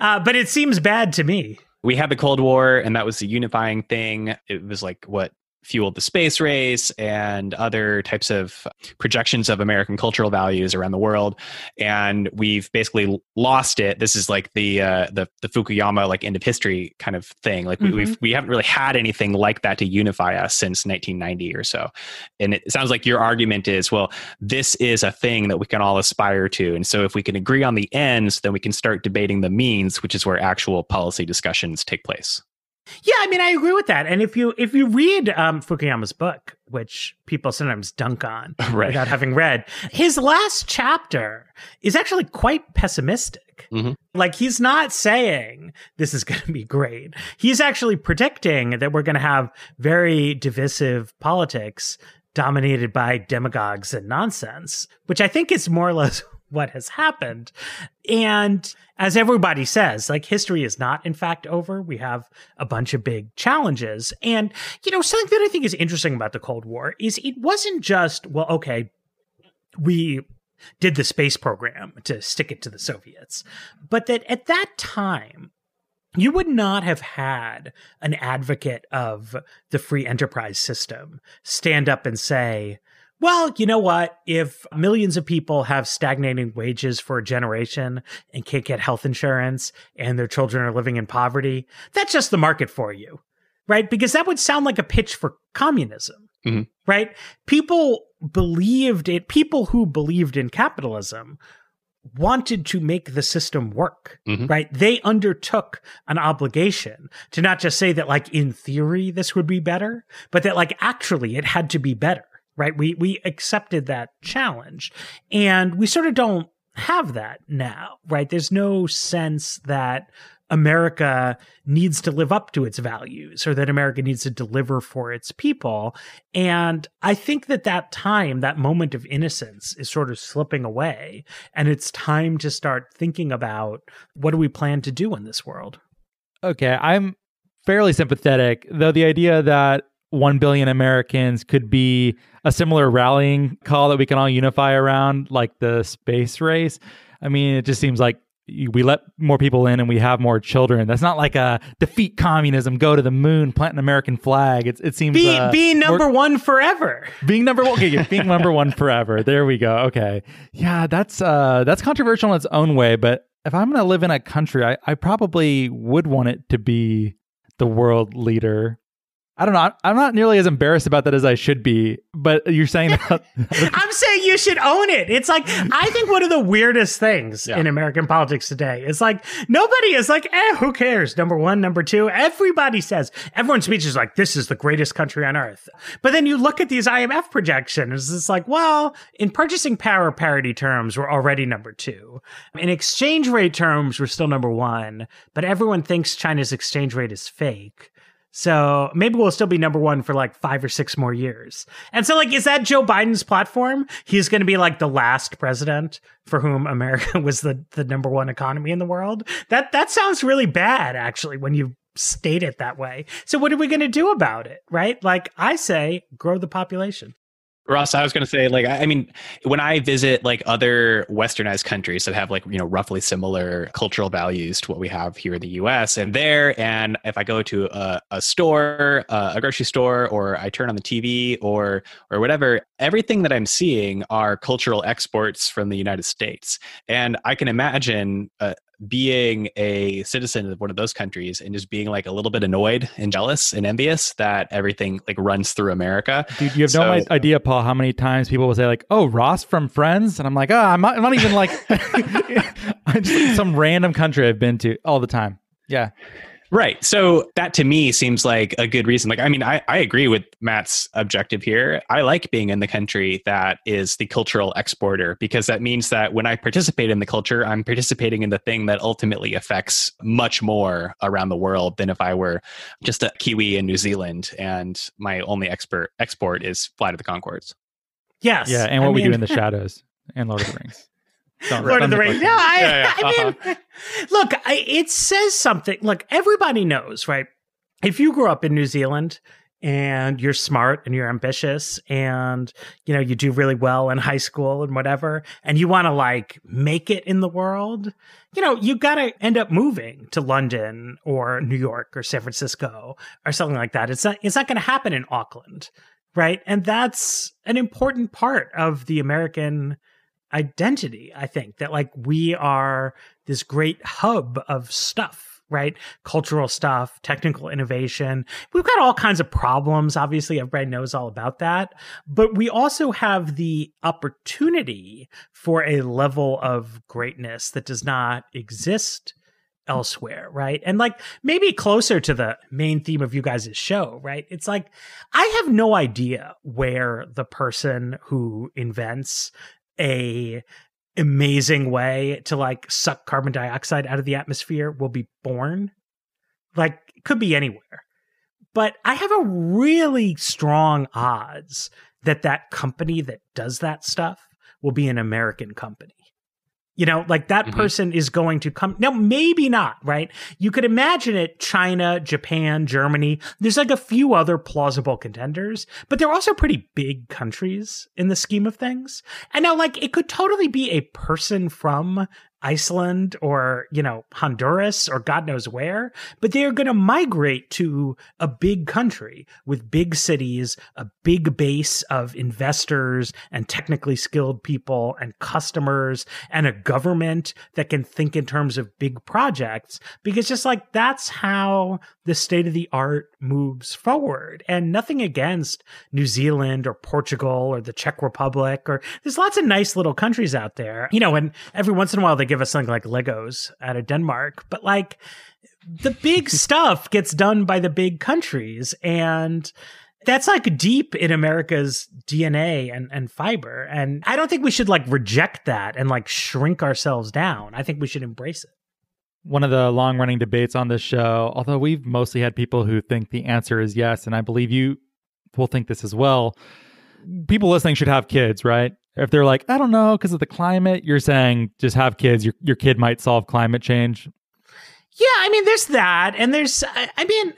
Uh, but it seems bad to me we had the Cold War, and that was the unifying thing. It was like what fueled the space race and other types of projections of American cultural values around the world. And we've basically lost it. This is like the uh, the, the Fukuyama like end of history kind of thing. Like mm-hmm. we've we haven't really had anything like that to unify us since 1990 or so. And it sounds like your argument is well, this is a thing that we can all aspire to. And so if we can agree on the ends, then we can start debating the means, which is where actual policy discussions take place. Yeah, I mean, I agree with that. And if you if you read um, Fukuyama's book, which people sometimes dunk on right. without having read, his last chapter is actually quite pessimistic. Mm-hmm. Like he's not saying this is going to be great. He's actually predicting that we're going to have very divisive politics dominated by demagogues and nonsense, which I think is more or less what has happened. And as everybody says, like history is not in fact over. We have a bunch of big challenges. And, you know, something that I think is interesting about the Cold War is it wasn't just, well, okay, we did the space program to stick it to the Soviets, but that at that time, you would not have had an advocate of the free enterprise system stand up and say, well, you know what? If millions of people have stagnating wages for a generation and can't get health insurance and their children are living in poverty, that's just the market for you, right? Because that would sound like a pitch for communism, mm-hmm. right? People believed it, people who believed in capitalism wanted to make the system work, mm-hmm. right? They undertook an obligation to not just say that, like, in theory, this would be better, but that, like, actually it had to be better right? We we accepted that challenge. And we sort of don't have that now, right? There's no sense that America needs to live up to its values or that America needs to deliver for its people. And I think that that time, that moment of innocence is sort of slipping away. And it's time to start thinking about what do we plan to do in this world? Okay. I'm fairly sympathetic, though the idea that 1 billion Americans could be a similar rallying call that we can all unify around, like the space race. I mean, it just seems like we let more people in and we have more children. That's not like a defeat communism, go to the moon, plant an American flag. It, it seems be, uh, being number more, one forever. Being number one, okay, being number one forever. There we go. Okay, yeah, that's uh, that's controversial in its own way. But if I'm going to live in a country, I, I probably would want it to be the world leader I don't know. I'm not nearly as embarrassed about that as I should be, but you're saying that. I'm saying you should own it. It's like, I think one of the weirdest things yeah. in American politics today is like, nobody is like, eh, who cares? Number one, number two. Everybody says, everyone's speech is like, this is the greatest country on earth. But then you look at these IMF projections, it's like, well, in purchasing power parity terms, we're already number two. In exchange rate terms, we're still number one, but everyone thinks China's exchange rate is fake. So maybe we'll still be number one for like five or six more years. And so, like, is that Joe Biden's platform? He's going to be like the last president for whom America was the, the number one economy in the world. That, that sounds really bad, actually, when you state it that way. So what are we going to do about it? Right? Like I say, grow the population. Ross, I was going to say, like, I mean, when I visit like other westernized countries that have like, you know, roughly similar cultural values to what we have here in the US, and there, and if I go to a, a store, uh, a grocery store, or I turn on the TV or, or whatever, everything that I'm seeing are cultural exports from the United States. And I can imagine, uh, being a citizen of one of those countries and just being like a little bit annoyed and jealous and envious that everything like runs through America. Dude, you have so, no idea, Paul, how many times people will say like, "Oh, Ross from Friends," and I'm like, "Oh, I'm not, I'm not even like I'm just some random country I've been to all the time." Yeah. Right. So that to me seems like a good reason. Like, I mean, I, I agree with Matt's objective here. I like being in the country that is the cultural exporter because that means that when I participate in the culture, I'm participating in the thing that ultimately affects much more around the world than if I were just a Kiwi in New Zealand and my only expert export is Flight of the Conchords. Yes. Yeah, and I what we do in the shadows and Lord of the Rings. Don't- Lord of the Rings. No, I. Yeah, yeah, I uh-huh. mean, look, I, it says something. Look, everybody knows, right? If you grew up in New Zealand and you're smart and you're ambitious and you know you do really well in high school and whatever, and you want to like make it in the world, you know, you got to end up moving to London or New York or San Francisco or something like that. It's not. It's not going to happen in Auckland, right? And that's an important part of the American identity i think that like we are this great hub of stuff right? Cultural stuff technical innovation. We've got all kinds of problems obviously everybody knows all about that. But we also have the opportunity for a level of greatness that does not exist elsewhere right? And like maybe closer to the main theme of you guys' show right? It's like i have no idea where the person who invents a amazing way to like suck carbon dioxide out of the atmosphere will be born. Like it could be anywhere. But i have a really strong odds that that company that does that stuff will be an american company you know like that Mhm. person is going to come now maybe not right? You could imagine it china japan germany. There's like a few other plausible contenders but they're also pretty big countries in the scheme of things. And now like it could totally be a person from Iceland or, you know, Honduras or God knows where, but they're going to migrate to a big country with big cities, a big base of investors and technically skilled people and customers and a government that can think in terms of big projects because just like that's how the state of the art moves forward and nothing against New Zealand or Portugal or the Czech Republic or there's lots of nice little countries out there. You know, and every once in a while they give us something like Legos out of Denmark, but like the big stuff gets done by the big countries and that's like deep in America's DNA and, and fiber. And I don't think we should like reject that and like shrink ourselves down. I think we should embrace it. One of the long running debates on this show, although we've mostly had people who think the answer is yes, and I believe you will think this as well. People listening should have kids, right? If they're like, I don't know, because of the climate, you're saying just have kids. Your your kid might solve climate change. Yeah, I mean, there's that, and there's, I, I mean,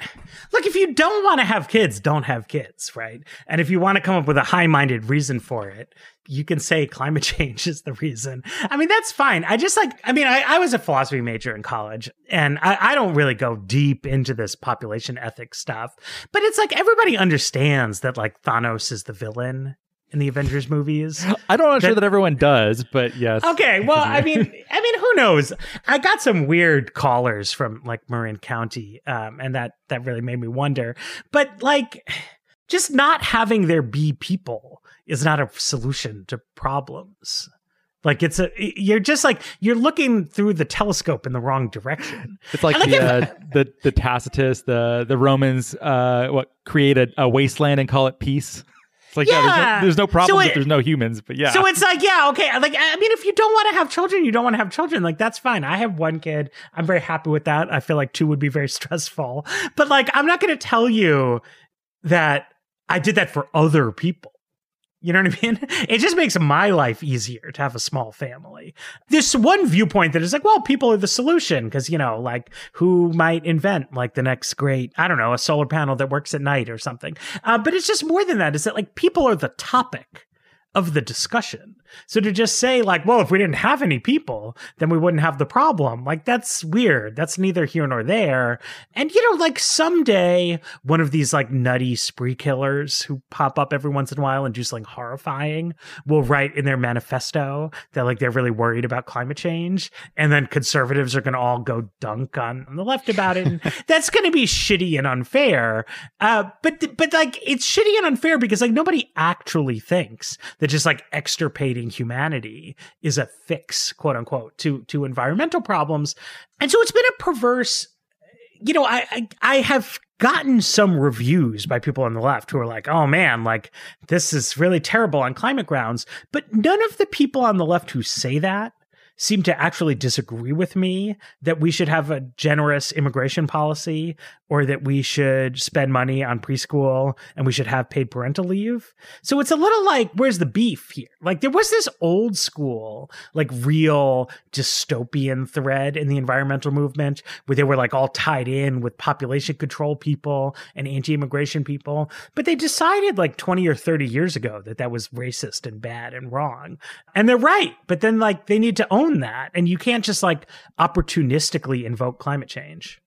look, if you don't want to have kids, don't have kids, right? And if you want to come up with a high-minded reason for it, you can say climate change is the reason. I mean, that's fine. I just like, I mean, I, I was a philosophy major in college, and I, I don't really go deep into this population ethics stuff, but it's like everybody understands that like Thanos is the villain in the Avengers movies. I don't know sure That- that everyone does, but yes. Okay, well, I mean, I mean, who knows? I got some weird callers from like Marin County, um, and that that really made me wonder. But like, just not having there be people is not a solution to problems. Like it's a you're just like you're looking through the telescope in the wrong direction. It's like, like the, uh, the the Tacitus, the the Romans, uh, what create a, a wasteland and call it peace. It's like yeah, Yeah. there's, no, there's no problems So it- if there's no humans, but yeah. So it's like, yeah, okay. Like, I mean, if you don't want to have children, you don't want to have children. Like, that's fine. I have one kid. I'm very happy with that. I feel like two would be very stressful. But like, I'm not going to tell you that I did that for other people. You know what I mean? It just makes my life easier to have a small family. There's one viewpoint that is like, well, people are the solution because, you know, like who might invent like the next great, I don't know, a solar panel that works at night or something. Uh, but it's just more than that. Is that like people are the topic of the discussion. So to just say like, well, if we didn't have any people, then we wouldn't have the problem. Like that's weird. That's neither here nor there. And you know, like someday one of these like nutty spree killers who pop up every once in a while and do something horrifying will write in their manifesto that like they're really worried about climate change. And then conservatives are going to all go dunk on, on the left about it. And that's going to be shitty and unfair. Uh, but, but like it's shitty and unfair because like nobody actually thinks that just like extirpating humanity is a fix, quote unquote, to, to environmental problems. And so it's been a perverse, you know, I, I, I have gotten some reviews by people on the left who are like, oh man, like this is really terrible on climate grounds. But none of the people on the left who say that seem to actually disagree with me that we should have a generous immigration policy or that we should spend money on preschool and we should have paid parental leave. So it's a little like, where's the beef here? Like there was this old school, like real dystopian thread in the environmental movement where they were like all tied in with population control people and anti immigration people. But they decided like 20 or 30 years ago that that was racist and bad and wrong. And they're right. But then like they need to own that. And you can't just like opportunistically invoke climate change.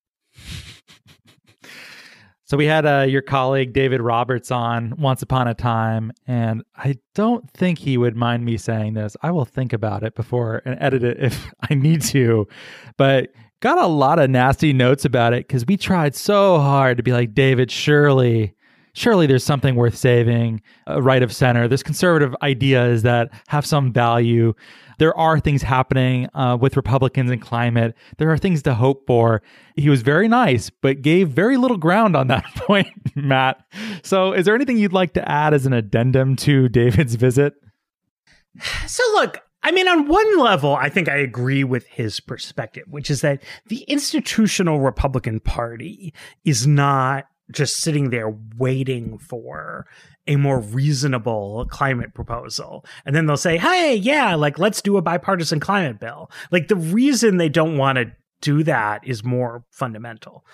So we had uh, your colleague David Roberts on once upon a time, and I don't think he would mind me saying this. I will think about it before and edit it if I need to, but got a lot of nasty notes about it because we tried so hard to be like David. Surely, surely there's something worth saving. Uh, right of center. This conservative ideas that have some value there are things happening uh, with Republicans and climate. There are things to hope for. He was very nice, but gave very little ground on that point, Matt. So, is there anything you'd like to add as an addendum to David's visit? So, look, I mean, on one level, I think I agree with his perspective, which is that the institutional Republican Party is not just sitting there waiting for a more reasonable climate proposal. And then they'll say, hey, yeah, like let's do a bipartisan climate bill. Like the reason they don't want to do that is more fundamental.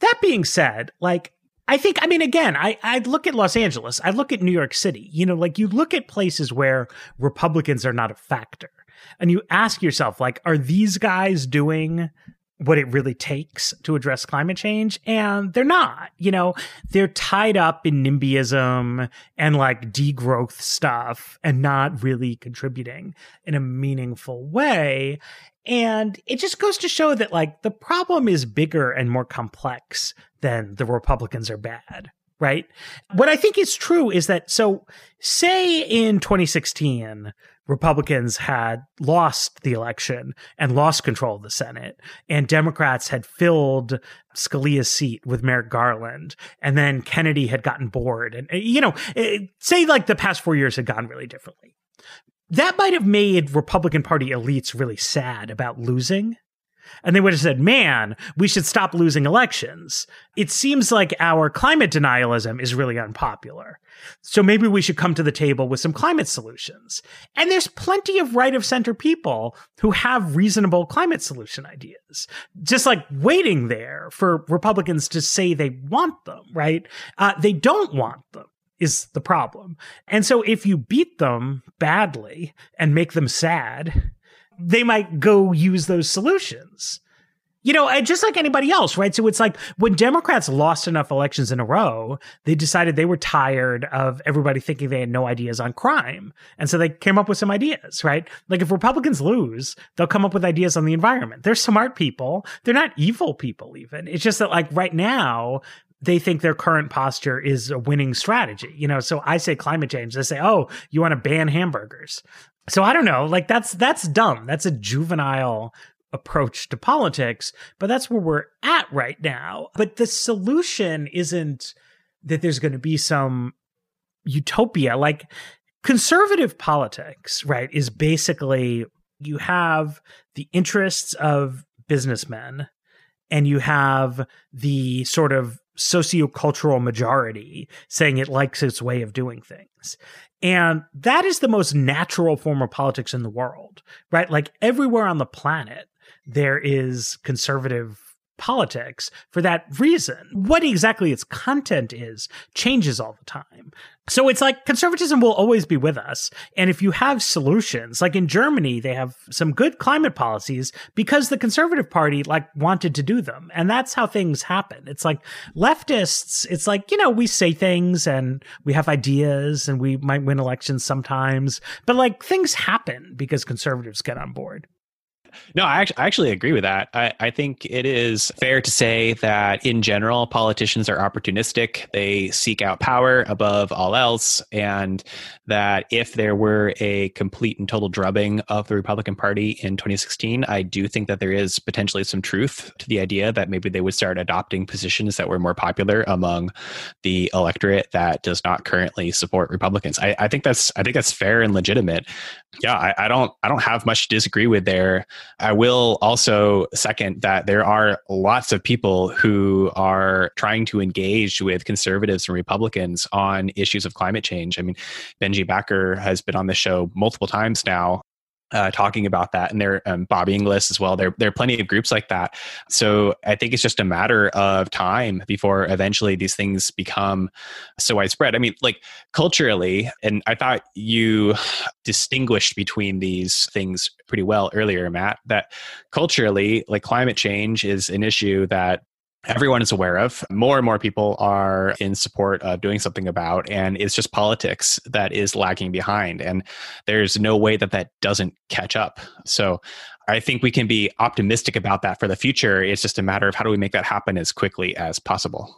That being said, like, I think, I mean, again, I, I look at Los Angeles, I look at New York City, you know, like you look at places where Republicans are not a factor. And you ask yourself, like, are these guys doing what it really takes to address climate change and they're not you know? They're tied up in nimbyism and like degrowth stuff and not really contributing in a meaningful way. And it just goes to show that like the problem is bigger and more complex than the republicans are bad right? What i think is true is that so say in 2016 Republicans had lost the election and lost control of the Senate, and Democrats had filled Scalia's seat with Merrick Garland, and then Kennedy had gotten bored. And, eh, you know, eh, say like the past four years had gone really differently. That might have made Republican Party elites really sad about losing and they would have said, man, we should stop losing elections. It seems like our climate denialism is really unpopular. So maybe we should come to the table with some climate solutions. And there's plenty of right of center people who have reasonable climate solution ideas, just like waiting there for Republicans to say they want them, right? Uh, they don't want them is the problem. And so if you beat them badly and make them sad, they might go use those solutions. You know, just like anybody else, right? So it's like when Democrats lost enough elections in a row, they decided they were tired of everybody thinking they had no ideas on crime. And so they came up with some ideas, right? Like if Republicans lose, they'll come up with ideas on the environment. They're smart people. They're not evil people, even. It's just that, like, right now, they think their current posture is a winning strategy. You know, so I say climate change. They say, oh, you want to ban hamburgers. So I don't know, like that's that's dumb. That's a juvenile approach to politics, but that's where we're at right now. But the solution isn't that there's going to be some utopia like conservative politics, right? Is basically you have the interests of businessmen and you have the sort of sociocultural majority saying it likes its way of doing things. And that is the most natural form of politics in the world, right? Like everywhere on the planet, there is conservative politics for that reason. What exactly its content is changes all the time. So it's like conservatism will always be with us. And if you have solutions, like in Germany, they have some good climate policies because the conservative party like wanted to do them. And that's how things happen. It's like leftists, it's like, you know, we say things and we have ideas and we might win elections sometimes, but like things happen because conservatives get on board. No, I actually, I actually agree with that. I, I think it is fair to say that in general, politicians are opportunistic. They seek out power above all else. And that if there were a complete and total drubbing of the Republican Party in 2016, I do think that there is potentially some truth to the idea that maybe they would start adopting positions that were more popular among the electorate that does not currently support Republicans. I, I think that's I think that's fair and legitimate. Yeah, I, I don't I don't have much to disagree with there. I will also second that there are lots of people who are trying to engage with conservatives and Republicans on issues of climate change. I mean, Benji Backer has been on the show multiple times now uh, talking about that, and there, um, Bob Inglis as well. There, there are plenty of groups like that. So I think it's just a matter of time before eventually these things become so widespread. I mean, like culturally, and I thought you distinguished between these things pretty well earlier, Matt. That culturally, like climate change is an issue that everyone is aware of. More and more people are in support of doing something about, and it's just politics that is lagging behind. And there's no way that that doesn't catch up. So I think we can be optimistic about that for the future. It's just a matter of how do we make that happen as quickly as possible.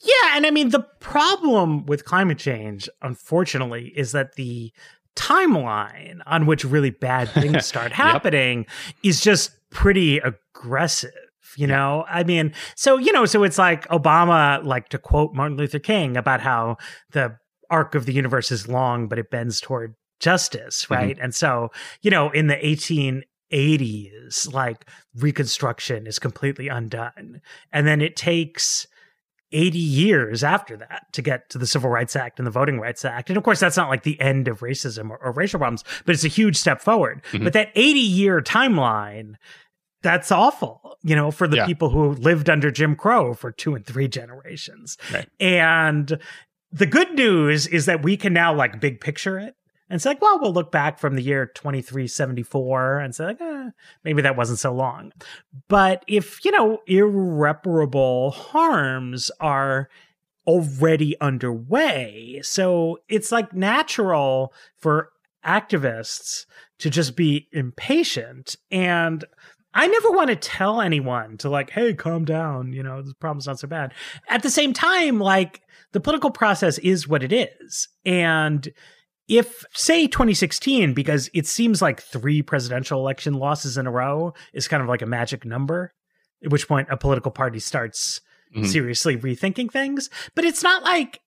Yeah. And I mean, the problem with climate change, unfortunately, is that the timeline on which really bad things start happening yep. is just pretty aggressive you know i mean so you know so it's like obama like to quote martin luther king about how the arc of the universe is long but it bends toward justice mm-hmm. right mm-hmm. and so you know in the 1880s like reconstruction is completely undone and then it takes 80 years after that to get to the Civil Rights Act and the Voting Rights Act. And of course, that's not like the end of racism or, or racial problems, but it's a huge step forward. Mm-hmm. But that 80 year timeline that's awful, you know, for the yeah. people who lived under Jim Crow for two and three generations. Right. And the good news is that we can now like big picture it. And it's like, well, we'll look back from the year 2374 and say, like, eh, maybe that wasn't so long. But if, you know, irreparable harms are already underway, so it's like natural for activists to just be impatient. And I never want to tell anyone to like, hey, calm down. You know, the problem's not so bad. At the same time, like the political process is what it is. And if say 2016 because it seems like three presidential election losses in a row is kind of like a magic number at which point a political party starts mm-hmm. seriously rethinking things but it's not like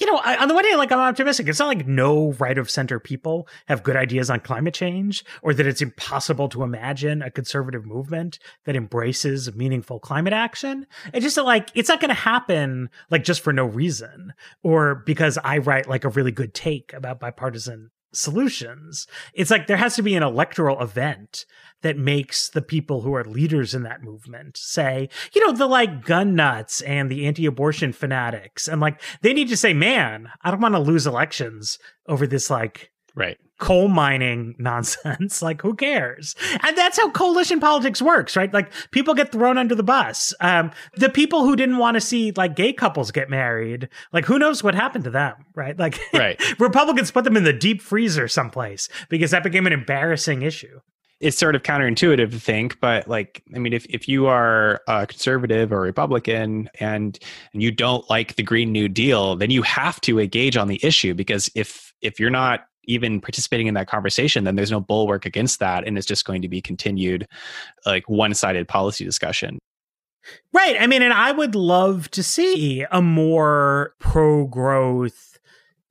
you know, I, on the one hand, like I'm optimistic. It's not like no right of center people have good ideas on climate change or that it's impossible to imagine a conservative movement that embraces meaningful climate action. It's just like, it's not going to happen like just for no reason or because I write like a really good take about bipartisan solutions. It's like there has to be an electoral event that makes the people who are leaders in that movement say, you know, the like gun nuts and the anti abortion fanatics. And like they need to say, man, I don't want to lose elections over this like right coal mining nonsense. like, who cares? And that's how coalition politics works, right? Like, people get thrown under the bus. Um, the people who didn't want to see like gay couples get married, like, who knows what happened to them, right? Like, right. Republicans put them in the deep freezer someplace because that became an embarrassing issue it's sort of counterintuitive to think, but like, I mean, if, if you are a conservative or Republican and, and you don't like the Green New Deal, then you have to engage on the issue because if if you're not even participating in that conversation, then there's no bulwark against that. And it's just going to be continued, like one sided policy discussion. Right. I mean, and I would love to see a more pro growth,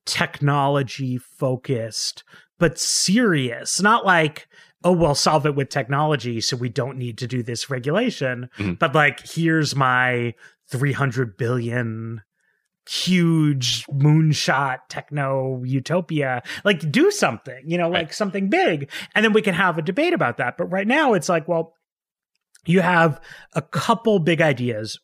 technology focused, but serious, not like, oh, we'll solve it with technology. So we don't need to do this regulation. Mm-hmm. But like, here's my 300 billion huge moonshot techno utopia like do something you know like right. something big. And then we can have a debate about that. But right now it's like well you have a couple big ideas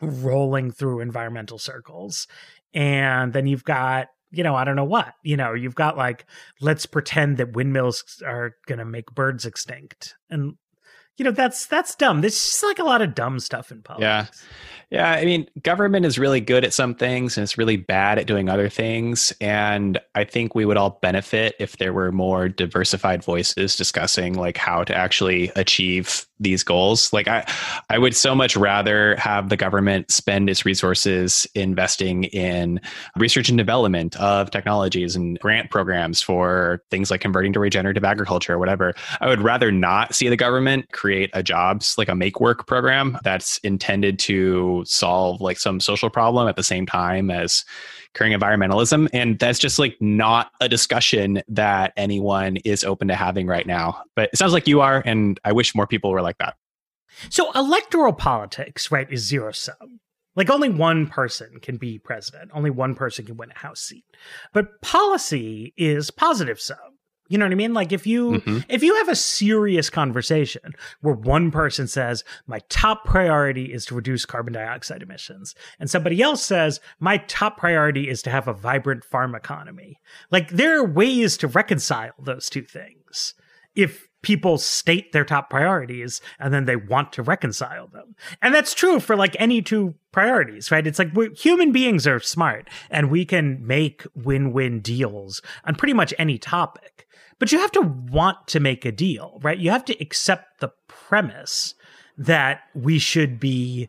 rolling through environmental circles. And then you've got you know i don't know what you know you've got like let's pretend that windmills are going to make birds extinct. And you know, that's that's dumb. There's just like a lot of dumb stuff in politics. Yeah. Yeah, I mean, government is really good at some things and it's really bad at doing other things. And I think we would all benefit if there were more diversified voices discussing like how to actually achieve these goals. Like I I would so much rather have the government spend its resources investing in research and development of technologies and grant programs for things like converting to regenerative agriculture or whatever. I would rather not see the government create a jobs like a make work program that's intended to solve like some social problem at the same time as curing environmentalism. And that's just like not a discussion that anyone is open to having right now. But it sounds like you are, and I wish more people were like that. So electoral politics, right, is zero sum. Like only one person can be president. Only one person can win a House seat. But policy is positive sum. You know what I mean? Like if you mm-hmm. if you have a serious conversation where one person says my top priority is to reduce carbon dioxide emissions and somebody else says my top priority is to have a vibrant farm economy. Like there are ways to reconcile those two things. If people state their top priorities and then they want to reconcile them. And that's true for like any two priorities, right? It's like human beings are smart and we can make win-win deals on pretty much any topic. But you have to want to make a deal, right? You have to accept the premise that we should be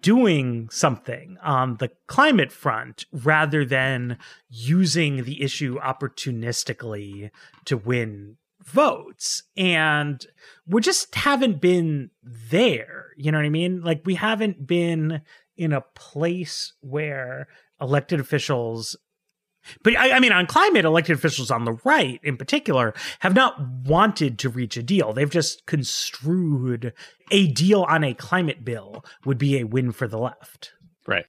doing something on the climate front rather than using the issue opportunistically to win votes. And we just haven't been there. You know what I mean? Like, we haven't been in a place where elected officials but I, I, mean, on climate, elected officials on the right, in particular, have not wanted to reach a deal. They've just construed a deal on a climate bill would be a win for the left. Right.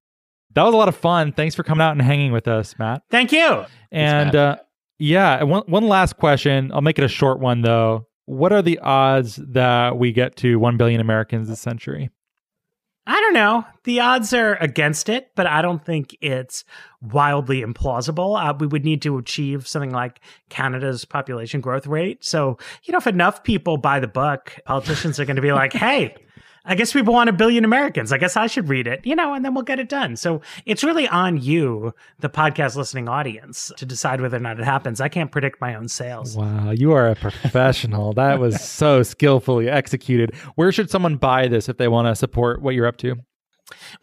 That was a lot of fun. Thanks for coming out and hanging with us, Matt. Thank you. And uh, yeah, one one last question. I'll make it a short one though. What are the odds that we get to one billion Americans this century? I don't know. The odds are against it, but I don't think it's wildly implausible. Uh, we would need to achieve something like Canada's population growth rate. So, you know, if enough people buy the book, politicians are going to be like, hey, I guess people want a billion Americans. I guess I should read it, you know, and then we'll get it done. So it's really on you, the podcast listening audience, to decide whether or not it happens. I can't predict my own sales. Wow, you are a professional. that was so skillfully executed. Where should someone buy this if they want to support what you're up to?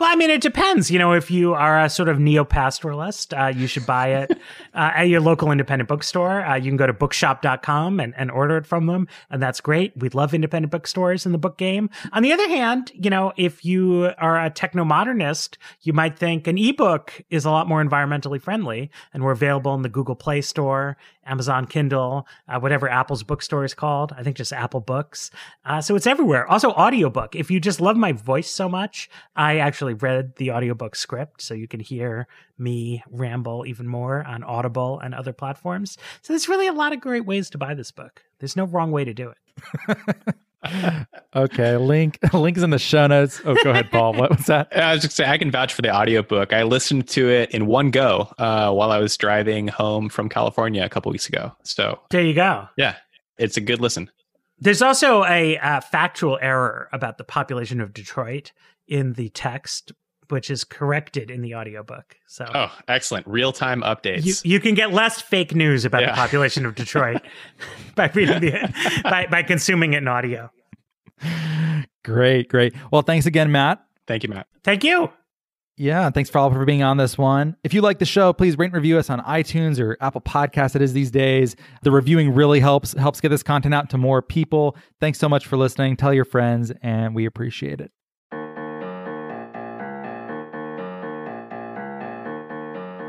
Well, I mean, it depends. You know, if you are a sort of neo pastoralist, uh, you should buy it uh, at your local independent bookstore. Uh, you can go to bookshop.com and, and order it from them. And that's great. We love independent bookstores in the book game. On the other hand, you know, if you are a techno modernist, you might think an ebook is a lot more environmentally friendly. And we're available in the Google Play Store, Amazon Kindle, uh, whatever Apple's bookstore is called. I think just Apple Books. Uh, so it's everywhere. Also, audiobook. If you just love my voice so much, I actually read the audiobook script so you can hear me ramble even more on Audible and other platforms. So there's really a lot of great ways to buy this book. There's no wrong way to do it. okay, link links in the show notes. Oh, go ahead, Paul. What was that? I was just saying I can vouch for the audiobook. I listened to it in one go uh, while I was driving home from California a couple weeks ago. So there you go. Yeah, it's a good listen. There's also a uh, factual error about the population of Detroit in the text, which is corrected in the audiobook. So Oh, excellent. Real-time updates. You, you can get less fake news about yeah. the population of Detroit by reading the by, by consuming it in audio. Great, great. Well, thanks again, Matt. Thank you, Matt. Thank you. Yeah, thanks for all for being on this one. If you like the show, please rate and review us on iTunes or Apple Podcasts. It is these days. The reviewing really helps helps get this content out to more people. Thanks so much for listening. Tell your friends, and we appreciate it.